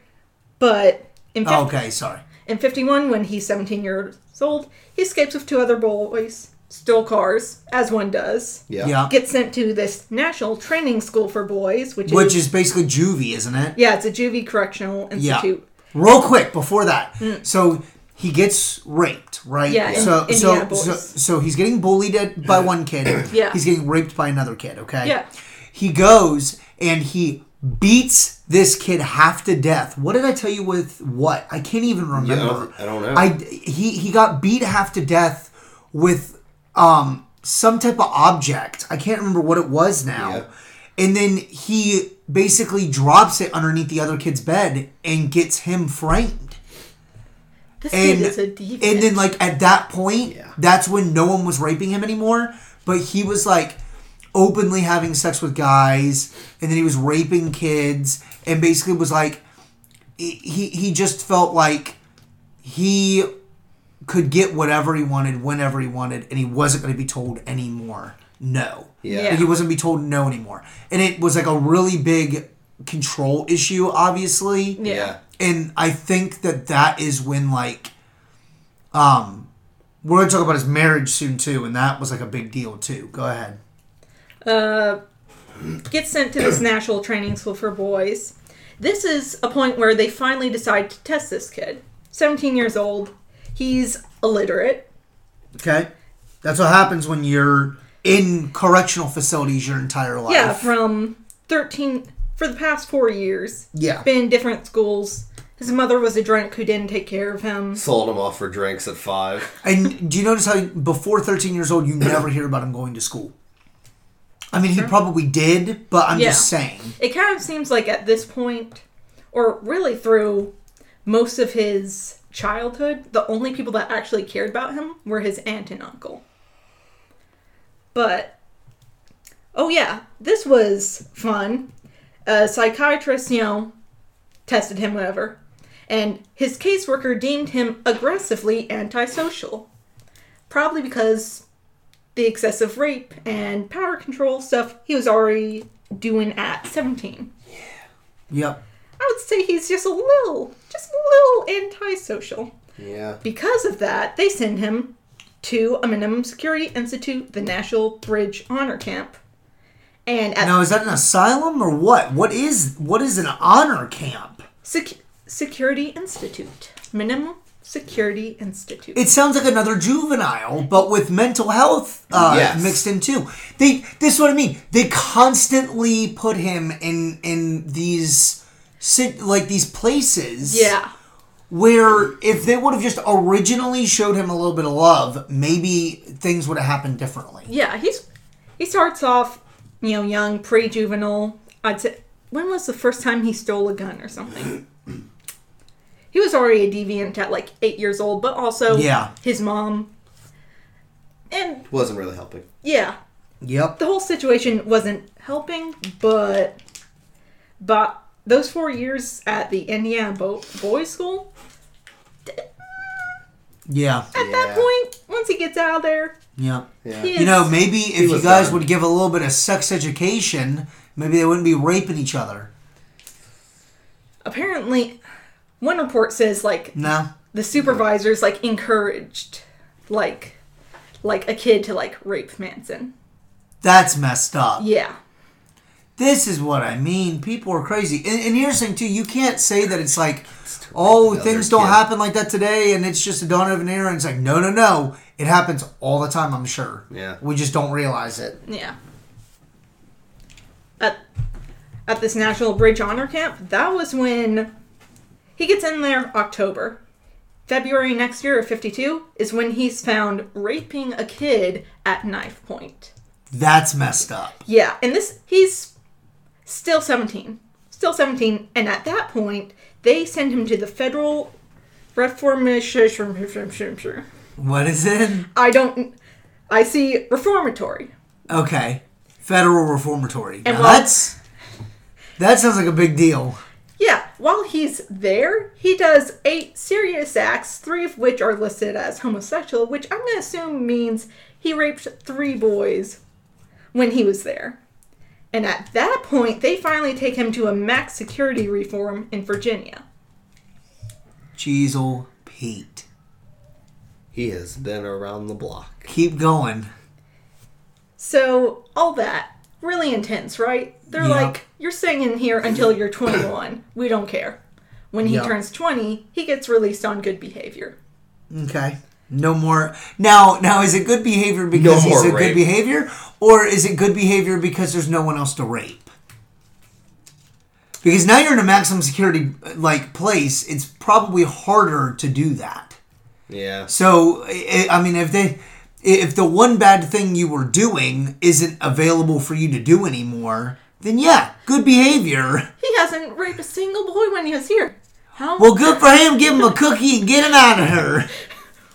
but in, fif- Oh, okay, sorry. in 51, when he's 17 years old, he escapes with two other boys, stole cars, as one does. Yeah. Yeah. Gets sent to this national training school for boys, which, Which is, is basically juvie, isn't it? yeah, it's a juvie correctional institute. Yeah. Real quick before that. So he gets raped, right? Mm. Yeah, in So so, so boys. so he's getting bullied at, by one kid. Yeah. He's getting raped by another kid, okay? Yeah. He goes and he beats this kid half to death. What did I tell you with what? I can't even remember. Yeah, I don't, know. I he he got beat half to death with um some type of object. I can't remember what it was now. Yeah. And then he basically drops it underneath the other kid's bed and gets him framed. This And kid is a deviant. and then like at that point, Yeah. that's when no one was raping him anymore, but he was like openly having sex with guys and then he was raping kids and basically was like he he he just felt like he could get whatever he wanted whenever he wanted and he wasn't going to be told anymore no Yeah. Yeah. he wasn't be told no anymore and it was like a really big control issue obviously yeah. yeah. and I think that that is when like, um, we're gonna talk about his marriage soon too, and that was like a big deal too. Go ahead. Uh, gets sent to this national training school for boys. This is a point where they finally decide to test this kid. 17 years old. He's illiterate. Okay, that's what happens when you're in correctional facilities your entire life. Yeah, from 13 for the past four years. yeah. Been in different schools. His mother was a drunk who didn't take care of him. Sold him off for drinks at five. And do you notice how before 13 years old you never hear about him going to school? I mean, he probably did, but I'm Yeah. just saying. It kind of seems like at this point, or really through most of his childhood, the only people that actually cared about him were his aunt and uncle. But, oh yeah, this was fun. A psychiatrist, you know, tested him, whatever, and his caseworker deemed him aggressively antisocial. Probably because the excessive rape and power control stuff he was already doing at 17. Yeah. Yep. I would say he's just a little, just a little antisocial. Yeah. Because of that, they send him to a minimum security institute, the Natural Bridge Honor Camp. And at Now is that an asylum or what? What is what is an honor camp? Sec- Security Institute, Minimum Security Institute. It sounds like another juvenile, but with mental health uh, Yes. mixed in too. They this is what I mean. They constantly put him in in these sit like these places. yeah. Where if they would have just originally showed him a little bit of love, maybe things would have happened differently. Yeah, he's he starts off, you know, young, pre-juvenile. I'd say when was the first time he stole a gun or something? He was already a deviant at like eight years old, but also Yeah. his mom. And Wasn't really helping. yeah, Yep. the whole situation wasn't helping, but but those four years at the Indiana Bo- Boys School, Yeah. at that point, once he gets out of there, Yep. Yeah. You know, maybe if you guys done. would give a little bit of sex education, maybe they wouldn't be raping each other. apparently, one report says like No. the supervisors like encouraged like like a kid to like rape Manson. That's messed up. Yeah. This is what I mean. People are crazy. And, and here's the thing, too. You can't say that it's like, oh, things don't kids. happen like that today and it's just a dawn of an era. And it's like, no, no, no. It happens all the time, I'm sure. Yeah. We just don't realize it. Yeah. At at this Natural Bridge Honor Camp, that was when he gets in there October. February next year of 52 is when he's found raping a kid at knife point. That's messed up. Yeah, and this he's still 17. Still 17 and at that point they send him to the federal reformation What is it? I don't I see reformatory. Okay. Federal Reformatory. And Now, while- that's. That sounds like a big deal. Yeah, while he's there, he does eight serious acts, three of which are listed as homosexual, which I'm going to assume means he raped three boys when he was there. And at that point, they finally take him to a max security reform in Virginia. Jeezel Pete. He has been around the block. Keep going. So, all that, really intense, right? They're Yeah. like, you're staying in here until you're 21. We don't care. When he Yeah. turns 20, he gets released on good behavior. Okay. No more. Now, now, is it good behavior because No he's more a good behavior, or is it good behavior because there's no one else to rape? Because now you're in a maximum security like place, it's probably harder to do that. Yeah. So, I I mean, if they, if the one bad thing you were doing isn't available for you to do anymore, then yeah, good behavior. He hasn't raped a single boy when he was here. How? Well, good for him. Give him a cookie and get him out of here.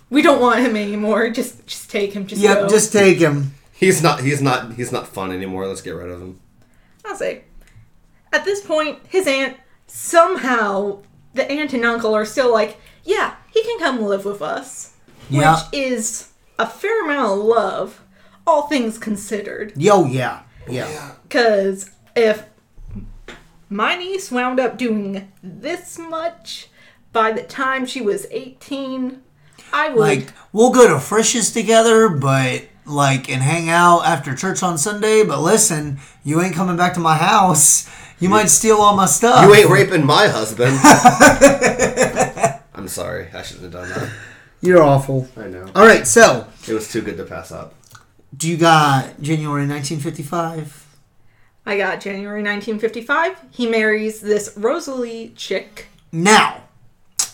we don't want him anymore. Just, just take him. Just Yep, go. just take him. He's not. He's not. He's not fun anymore. Let's get rid of him. I'll say. At this point, his aunt somehow the aunt and uncle are still like, yeah, he can come live with us, Yeah. which is a fair amount of love, all things considered. Yo, yeah, yeah. Because if my niece wound up doing this much by the time she was 18, I would. Like we'll go to Frisch's together, but like and hang out after church on Sunday. But listen, you ain't coming back to my house. You might steal all my stuff. You ain't raping my husband. I'm sorry. I shouldn't have done that. You're awful. I know. All right, so It was too good to pass up. do you got January 1955? I got January 1955. He marries this Rosalie chick. Now,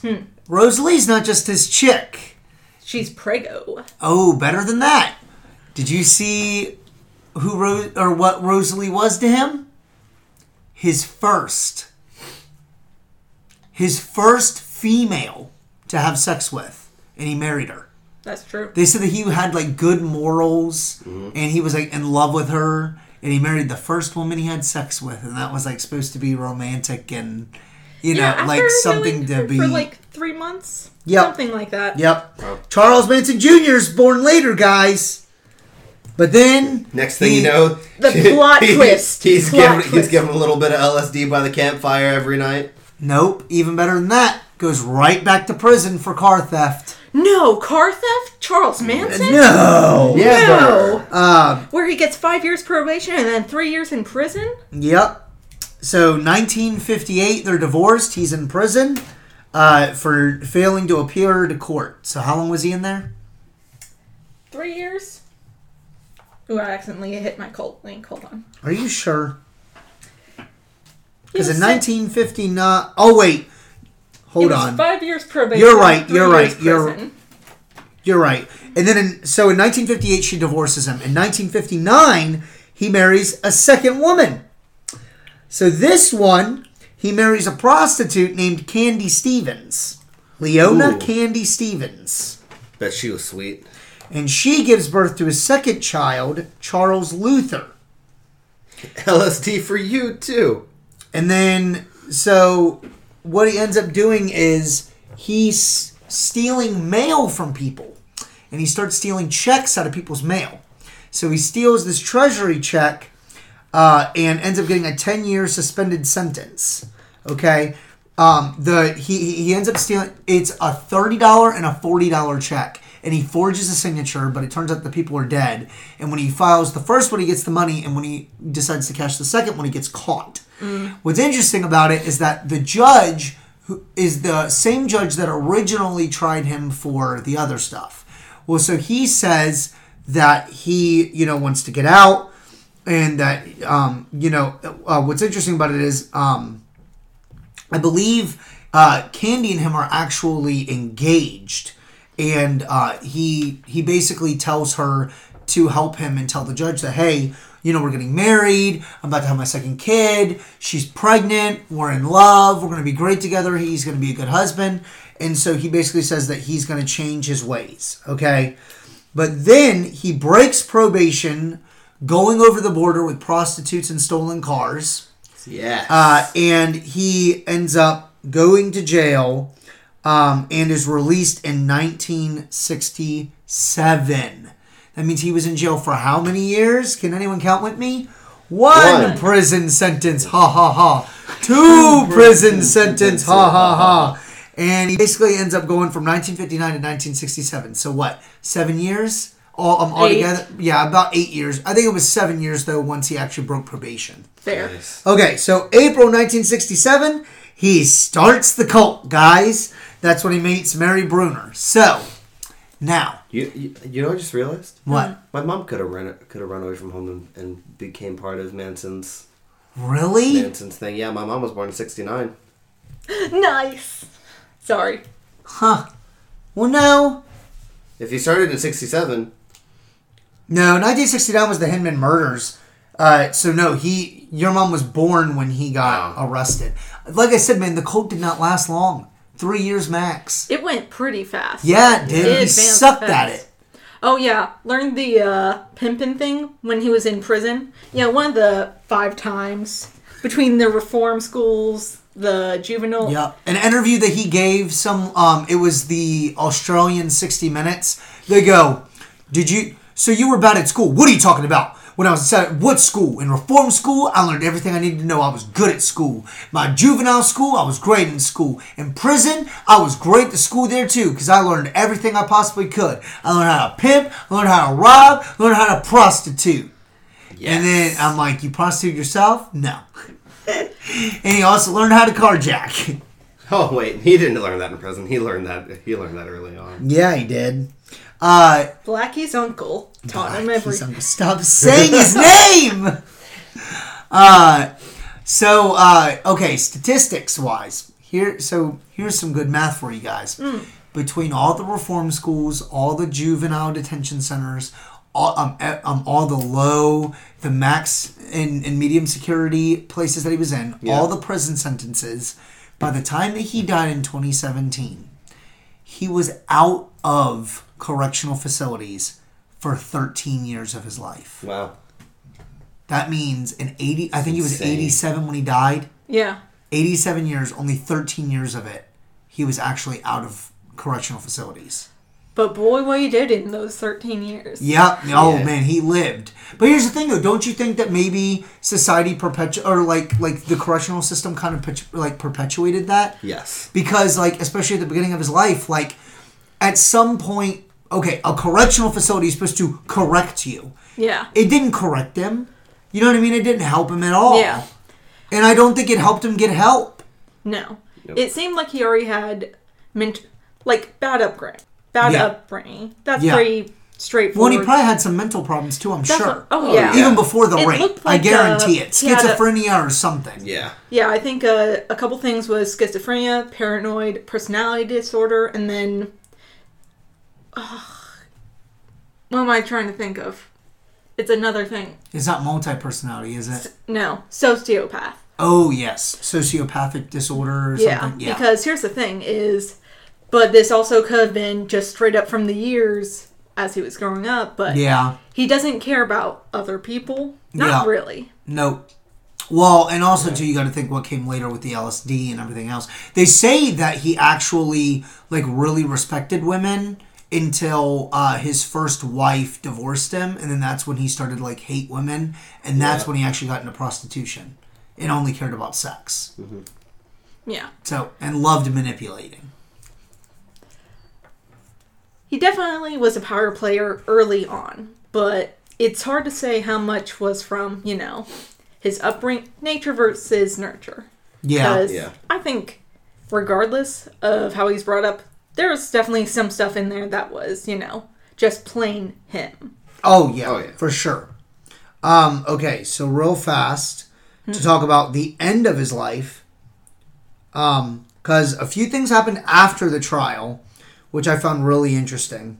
Hmm. Rosalie's not just his chick. She's prego. Oh, better than that. Did you see who Ro- or what Rosalie was to him? His first. His first female to have sex with, and he married her. That's true. They said that he had like good morals, Mm-hmm. and he was like in love with her, and he married the first woman he had sex with, and that was like supposed to be romantic and you know after like something to her be. for like three months. Yep. something like that. Yep. Wow. Charles Manson Jr. is born later, guys. But then Next thing he- you know, The plot twist. He's Plot giving he's twist. giving a little bit of LSD by the campfire every night. Nope. Even better than that, goes right back to prison for car theft. No car theft. Charles Manson. No. No. Uh, Where he gets five years probation and then three years in prison. yep. So 1958, they're divorced. He's in prison uh, for failing to appear to court. So how long was he in there? Three years. Ooh, I accidentally hit my cold link. Hold on. Are you sure? Because in 1959. Oh wait. It Hold was on. Five years probation. You're right, you're right, you're- You're right. And then, in, so in 1958, she divorces him. In 1959, he marries a second woman. So this one, he marries a prostitute named Candy Stevens. Leona Ooh. Candy Stevens. Bet she was sweet. And she gives birth to his second child, Charles Luther. LSD for you too. And then, so what he ends up doing is he's stealing mail from people. And he starts stealing checks out of people's mail. So he steals this treasury check uh, and ends up getting a 10 year suspended sentence. Okay? Um, the he, he ends up stealing, it's a $30 and a $40 check. and he forges a signature, but it turns out the people are dead. And when he files the first one, he gets the money, and when he decides to cash the second one, he gets caught. What's interesting about it is that the judge who is the same judge that originally tried him for the other stuff. Well, so he says that he, you know, wants to get out, and that, um, you know, uh, what's interesting about it is, um, I believe uh, Candy and him are actually engaged, and uh, he he basically tells her to help him and tell the judge that hey, you know, we're getting married. I'm about to have my second kid. She's pregnant. We're in love. We're going to be great together. He's going to be a good husband, and so he basically says that he's going to change his ways. Okay, but then he breaks probation, going over the border with prostitutes and stolen cars Yeah. uh, and he ends up going to jail um, and is released in 1967. That means he was in jail for how many years? Can anyone count with me? One, One. prison sentence, ha ha ha. Two prison sentence, ha ha ha. And he basically ends up going from 1959 to 1967. So what? Seven years? All um, all together? Yeah, about eight years. I think it was seven years though once he actually broke probation. Fair. Nice. Okay, so April 1967, he starts the cult, guys. That's when he meets Mary Brunner. So, now, You, you you know I just realized? what? My mom could have run could have run away from home and, and became part of Manson's Really? Manson's thing. Yeah, my mom was born in '69. Nice. Sorry. Huh. Well, no. If he started in '67, No, 1969 was the Hinman murders. Uh, so, no, he, your mom was born when he got Wow. arrested. Like I said, man, the cult did not last long. Three years max. It went pretty fast. Yeah, it did. It he sucked at it. Oh yeah, learned the uh, pimping thing when he was in prison. Yeah, one of the five times between the reform schools, the juvenile. Yeah, an interview that he gave some. Um, it was the Australian 60 Minutes. They go, "Did you? So you were bad at school? What are you talking about? When I was at what school? In reform school, I learned everything I needed to know. I was good at school. My juvenile school, I was great in school. In prison, I was great at school there too because I learned everything I possibly could. I learned how to pimp, learned how to rob, learned how to prostitute. And then I'm like, you prostitute yourself? No. and he also learned how to carjack. oh wait, he didn't learn that in prison. He learned that he learned that early on. Yeah, he did. Uh, Blackie's uncle him He's everything. Stop saying his name. Uh, so uh, okay, statistics wise, here. So here's some good math for you guys. Between all the reform schools, all the juvenile detention centers, all um, um all the low, the max and, and medium security places that he was in, Yeah. all the prison sentences. By the time that he died in 2017, he was out of correctional facilities for 13 years of his life. Wow. That means in 80, I think he was 87 when he died. Yeah. 87 years, only 13 years of it, he was actually out of correctional facilities. But boy, what he did in those 13 years. Yeah. Oh Yeah. man, he lived. But here's the thing, though. Don't you think that maybe society perpetu or like like the correctional system kind of perpetu- like perpetuated that? Yes. because like especially at the beginning of his life like at some point okay a correctional facility is supposed to correct you Yeah. it didn't correct him you know what i mean it didn't help him at all Yeah. and i don't think it helped him get help No. Nope. It seemed like he already had ment- like bad upbringing. Bad Yeah. upbringing. That's Yeah. pretty well straightforward. and he probably had some mental problems too i'm That's sure what- oh, Oh, yeah. yeah. even before the It rape looked i guarantee uh, it he had a- schizophrenia or something Yeah. Yeah, I think uh, a couple things was schizophrenia, paranoid personality disorder, and then. Ugh, what am I trying to think of? It's another thing. it's not multi-personality is it No, sociopath. oh yes sociopathic disorder or Yeah, something yeah because here's the thing is, but this also could have been just straight up from the years as he was growing up, but yeah he doesn't care about other people. Not Yeah. really. Nope. Well, and also too, you got to think what came later with the LSD and everything else. They say that he actually like really respected women until uh, his first wife divorced him, and then that's when he started like hate women, and that's Yeah. when he actually got into prostitution and only cared about sex. Yeah. So and loved manipulating. he definitely was a power player early on, but it's hard to say how much was from, you know, his upbringing, nature versus nurture. Yeah. 'Cause Yeah. I think, regardless of how he's brought up, there's definitely some stuff in there that was, you know, just plain him. Oh yeah, Oh, yeah. for sure. Um, okay, so real fast to talk about the end of his life. Um, because a few things happened after the trial, which I found really interesting.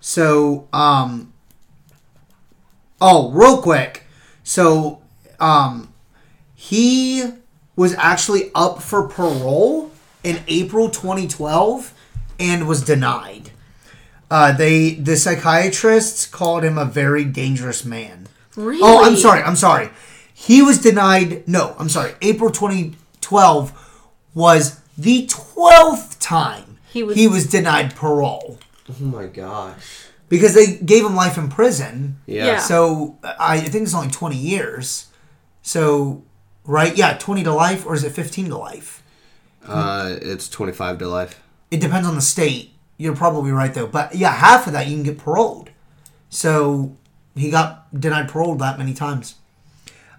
So, um, oh, real quick. So, um, he was actually up for parole in April 2012 and was denied. Uh, they the psychiatrists called him a very dangerous man. Really? Oh, I'm sorry. I'm sorry. He was denied. No, I'm sorry. April 2012 was the 12th time He was- he was denied parole Oh my gosh. because they gave him life in prison. Yeah. Yeah. So I think it's only 20 years. So right, yeah, 20 to life or is it 15 to life? Uh, it's 25 to life. It depends on the state. You're probably right though. But yeah, half of that you can get paroled. So he got denied parole that many times.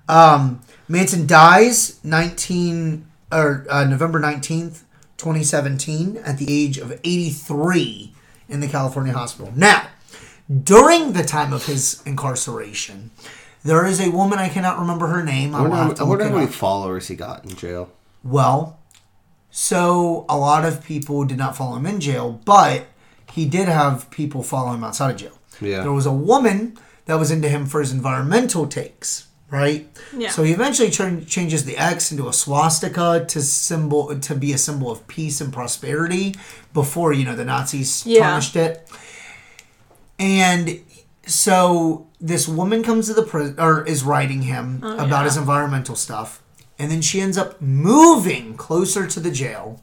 Um, Manson dies 19 or uh, November 19th, 2017 at the age of 83 in the California hospital. Now, during the time of his incarceration, there is a woman I cannot remember her name. I I wonder, how, have to I wonder how many up. followers he got in jail. Well, so a lot of people did not follow him in jail, but he did have people follow him outside of jail. Yeah. There was a woman that was into him for his environmental takes, right? Yeah. So he eventually turn, changes the X into a swastika to symbol to be a symbol of peace and prosperity before you know the Nazis Yeah. tarnished it. And so this woman comes to the prison or is writing him oh, about yeah. his environmental stuff, and then she ends up moving closer to the jail.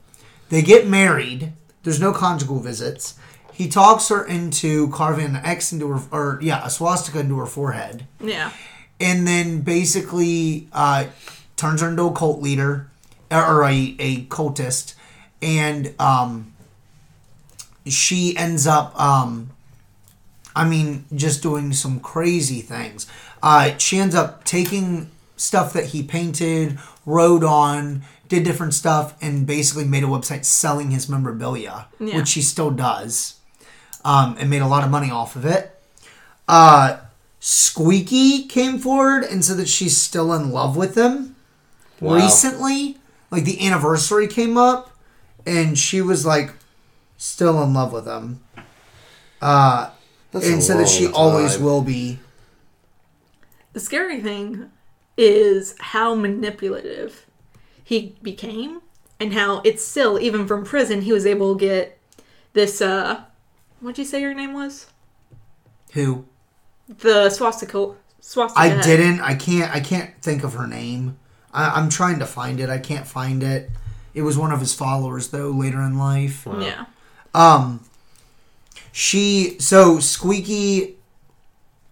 They get married. There's no conjugal visits. He talks her into carving an X into her, or yeah, a swastika into her forehead Yeah. and then basically uh, turns her into a cult leader or a, a cultist and um, she ends up um, i mean just doing some crazy things uh, she ends up taking stuff that he painted wrote on did different stuff and basically made a website selling his memorabilia Yeah. which she still does um, and made a lot of money off of it uh, Squeaky came forward and said that she's still in love with him. Wow. Recently, like the anniversary came up, and she was like still in love with him. Uh, That's and a said that she long always will be. The scary thing is how manipulative he became and how it's still, even from prison, he was able to get this, uh, what'd you say your name was? Who The swastika. swastika I head. didn't. I can't. I can't think of her name. I, I'm trying to find it. I can't find it. It was one of his followers though later in life. Yeah. Um, she so Squeaky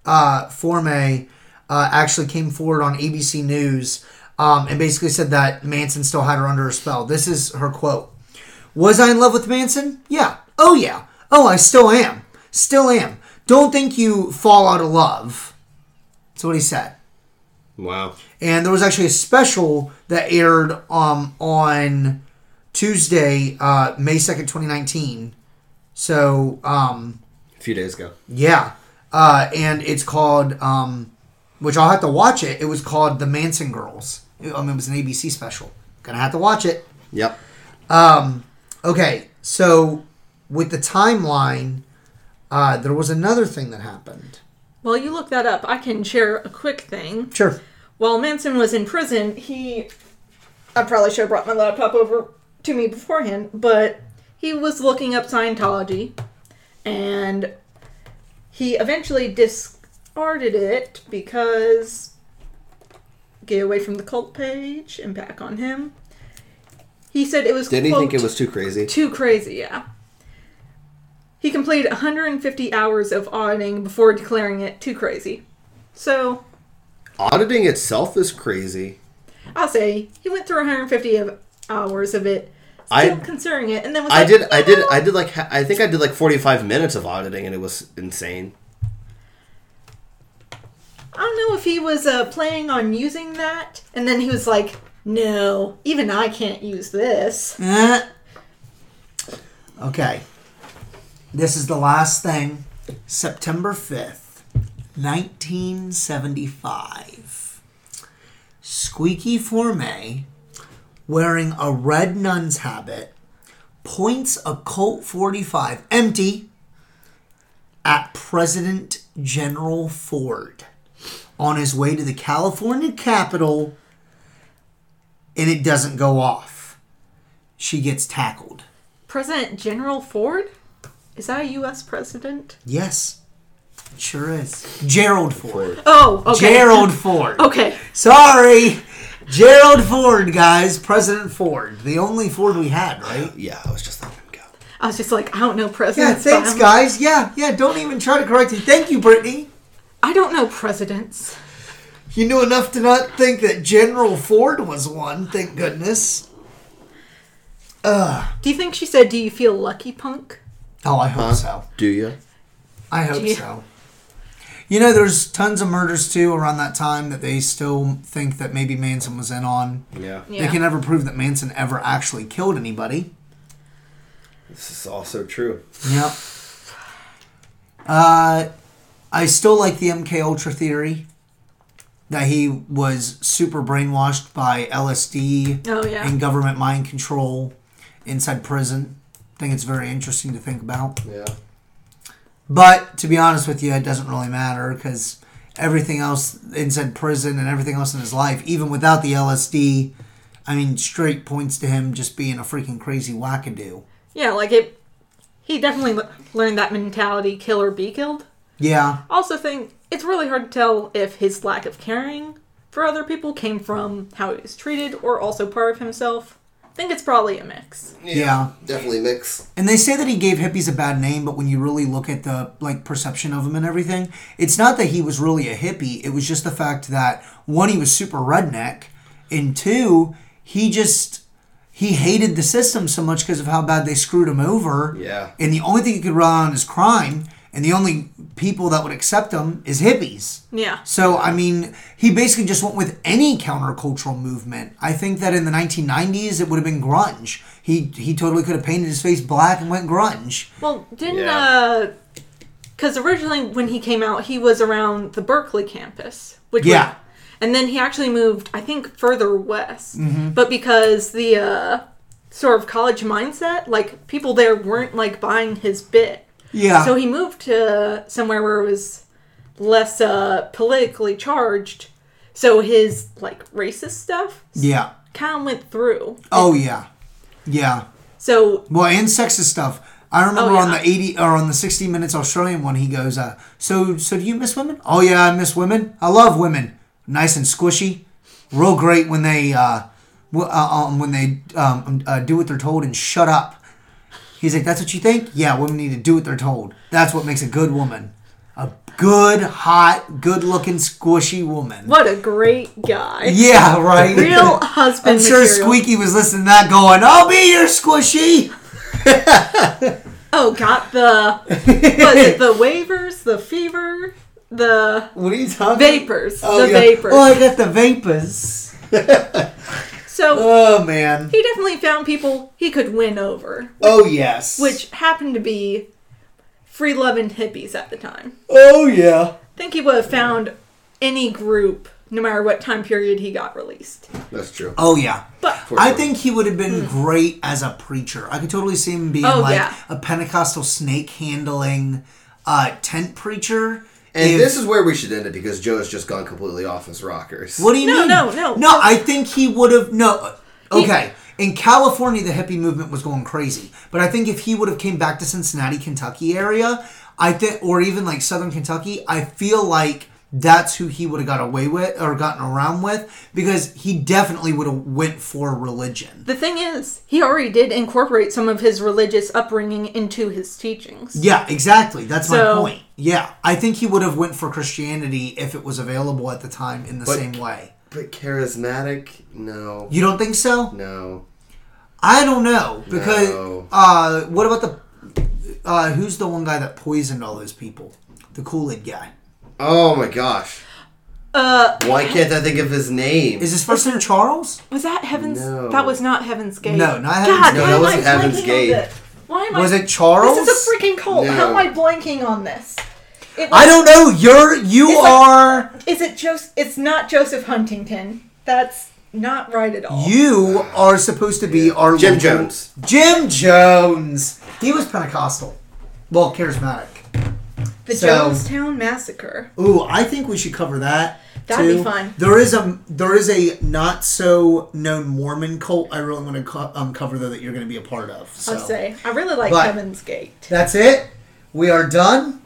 uh, Fromme uh, actually came forward on ABC News um, and basically said that Manson still had her under a spell. This is her quote: "Was I in love with Manson? Yeah. Oh yeah. Oh, I still am. Still am. Don't think you fall out of love." That's what he said. Wow. And there was actually a special that aired um, on Tuesday, uh, May 2nd, 2019. So, um, A few days ago. yeah. Uh, and it's called, um, which I'll have to watch it. It was called The Manson Girls. I mean, it was an ABC special. Gonna have to watch it. Yep. Okay, so with the timeline, uh, there was another thing that happened. Well, you look that up, I can share a quick thing. Sure. While Manson was in prison, he. I probably should have brought my laptop over to me beforehand, but he was looking up Scientology and he eventually discarded it because. Get away from the cult page and back on him. He said it was. Didn't he think it was too crazy? too crazy, yeah. He completed 150 hours of auditing before declaring it too crazy. So, Auditing itself is crazy. I'll say he went through 150 of hours of it I considering it, and then was I like, did I "You did I did like I think I did like 45 minutes of auditing and it was insane. I don't know if he was uh, on using that, and then he was like, "No, even I can't use this." Eh. Okay. This is the last thing. September 5th, 1975. Squeaky Fromme, wearing a red nun's habit, points a Colt 45 empty at President General Ford on his way to the California Capitol, and it doesn't go off. She gets tackled. President General Ford, is that a U.S. president? Yes, it sure is. Gerald Ford. Oh, okay. Gerald Ford. Okay. Sorry. Gerald Ford, guys. President Ford. The only Ford we had, right? Yeah, I was just letting him go. I was just like, I don't know President. Yeah, presidents. but thanks, guys. Yeah, yeah, don't even try to correct me. Thank you, Brittany. I don't know presidents. You knew enough to not think that General Ford was one, thank goodness. Ugh. Do you think she said, "Do you feel lucky, punk"? Oh, I hope Huh? so. Do you? I hope Gee. so. You know, there's tons of murders too around that time that they still think that maybe Manson was in on. Yeah. Yeah. They can never prove that Manson ever actually killed anybody. This is also true. Yep. Uh, I still like the MK Ultra theory that he was super brainwashed by LSD Oh yeah. and government mind control inside prison. I think it's very interesting to think about. Yeah. But to be honest with you, it doesn't really matter because everything else inside prison and everything else in his life, even without the LSD, I mean, straight points to him just being a freaking crazy wackadoo. Yeah, like it. He definitely learned that mentality: kill or be killed. Yeah, Also, think it's really hard to tell if his lack of caring for other people came from how he was treated, or also part of himself. I think it's probably a mix. Yeah. Definitely mix. And they say that he gave hippies a bad name, but when you really look at the like perception of him and everything, it's not that he was really a hippie. It was just the fact that one, he was super redneck, and two, he just he hated the system so much because of how bad they screwed him over. Yeah. And the only thing he could rely on is crime, and the only people that would accept him is hippies. Yeah. So, I mean, he basically just went with any countercultural movement. I think that in the 1990s, it would have been grunge. He he totally could have painted his face black and went grunge. Well, didn't Yeah. uh, because originally when he came out, he was around the Berkeley campus, which was- Yeah. and then he actually moved, I think, further west. Mm-hmm. But because the uh, sort of college mindset, like people there weren't like buying his bit, Yeah. so he moved to somewhere where it was less uh, politically charged. So his like racist stuff yeah. kind of went through. Oh, yeah. Yeah. So Well, and sexist stuff. I remember Oh, on the 80 or on the 60 Minutes Australian one, he goes, uh, "So, so do you miss women? Oh yeah, I miss women. I love women. Nice and squishy, real great when they uh, w- uh, um, when they um, uh, do what they're told and shut up." He's like, "That's what you think? Yeah, women need to do what they're told. That's what makes a good woman, a good, hot, good-looking, squishy woman." what a great guy. Yeah, right. Real husband I'm sure material. Squeaky was listening to that, going, "I'll be your squishy." Oh, got the was it the waivers, the fever, the What are you talking? vapors, Oh, the yeah. vapors. Oh, I got the vapors. so Oh man. he definitely found people he could win over, Oh yes. which happened to be free loving hippies at the time. Oh yeah. I think he would have found any group, no matter what time period he got released. That's true. Oh yeah. But For I sure. think he would have been great as a preacher. I could totally see him being Oh, like yeah. a Pentecostal snake handling uh, tent preacher. And If- this is where we should end it because Joe has just gone completely off his rockers. What do you No, mean? no, no. No, No, I think he would have. No, He- okay. In California, the hippie movement was going crazy, but I think if he would have came back to Cincinnati, Kentucky area, I think, or even like Southern Kentucky, I feel like that's who he would have got away with or gotten around with because he definitely would have went for religion. the thing is, he already did incorporate some of his religious upbringing into his teachings. Yeah, exactly. That's my point. Yeah, I think he would have went for Christianity if it was available at the time in the But- same way. But charismatic? No. You don't think so? No. I don't know because No. uh, what about the uh, who's the one guy that poisoned all those people? The Kool Aid guy. Oh my gosh. Uh, Why can't I think of his name? Is his first name Charles? was that Heaven's? No. That was not Heaven's Gate. No, not Heaven's God, Gate. why No, that am wasn't I Heaven's blanking on Gate. this? Why am Was I? it Charles? This is a freaking cult. No. How am I blanking on this? It I don't know. You're you It's like- are Is it Joseph? It's not Joseph Huntington. That's not right at all. you are supposed to be our Jim local- Jones. Jim Jones. He was Pentecostal. Well, charismatic. The so- Jonestown Massacre. Ooh, I think we should cover that. That'd be too. fun. There is a there is a not so known Mormon cult I really want to co- um, cover though that you're going to be a part of. So I'll say I really like But- Heaven's Gate. that's it. We are done.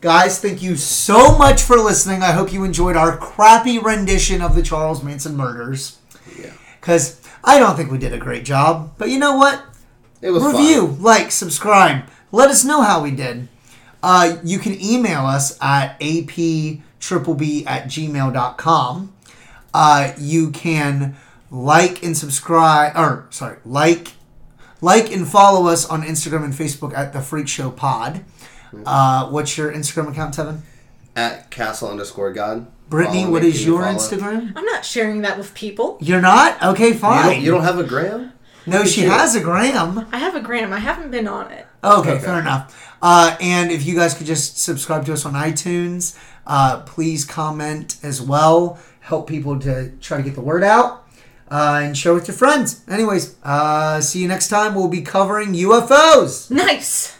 Guys, thank you so much for listening. I hope you enjoyed our crappy rendition of the Charles Manson murders. Yeah. Because I don't think we did a great job. But you know what? It was Review, fun. like, subscribe. Let us know how we did. Uh, you can email us at aptripleb at gmail.com. Uh, you can like and subscribe, or sorry, like, like and follow us on Instagram and Facebook at the Freak Show Pod. Uh, what's your Instagram account, Tevin? At castle underscore god. Brittany, Follow what me, is give your follow. Instagram? I'm not sharing that with people. You're not? Okay, You fine. don't, you don't have a gram? no, she has a gram. I have a gram. I haven't been on it. Okay, Okay. fair enough. Uh, and if you guys could just subscribe to us on iTunes, uh, please comment as well. Help people to try to get the word out uh, and share with your friends. Anyways, uh, see you next time. We'll be covering UFOs. Nice.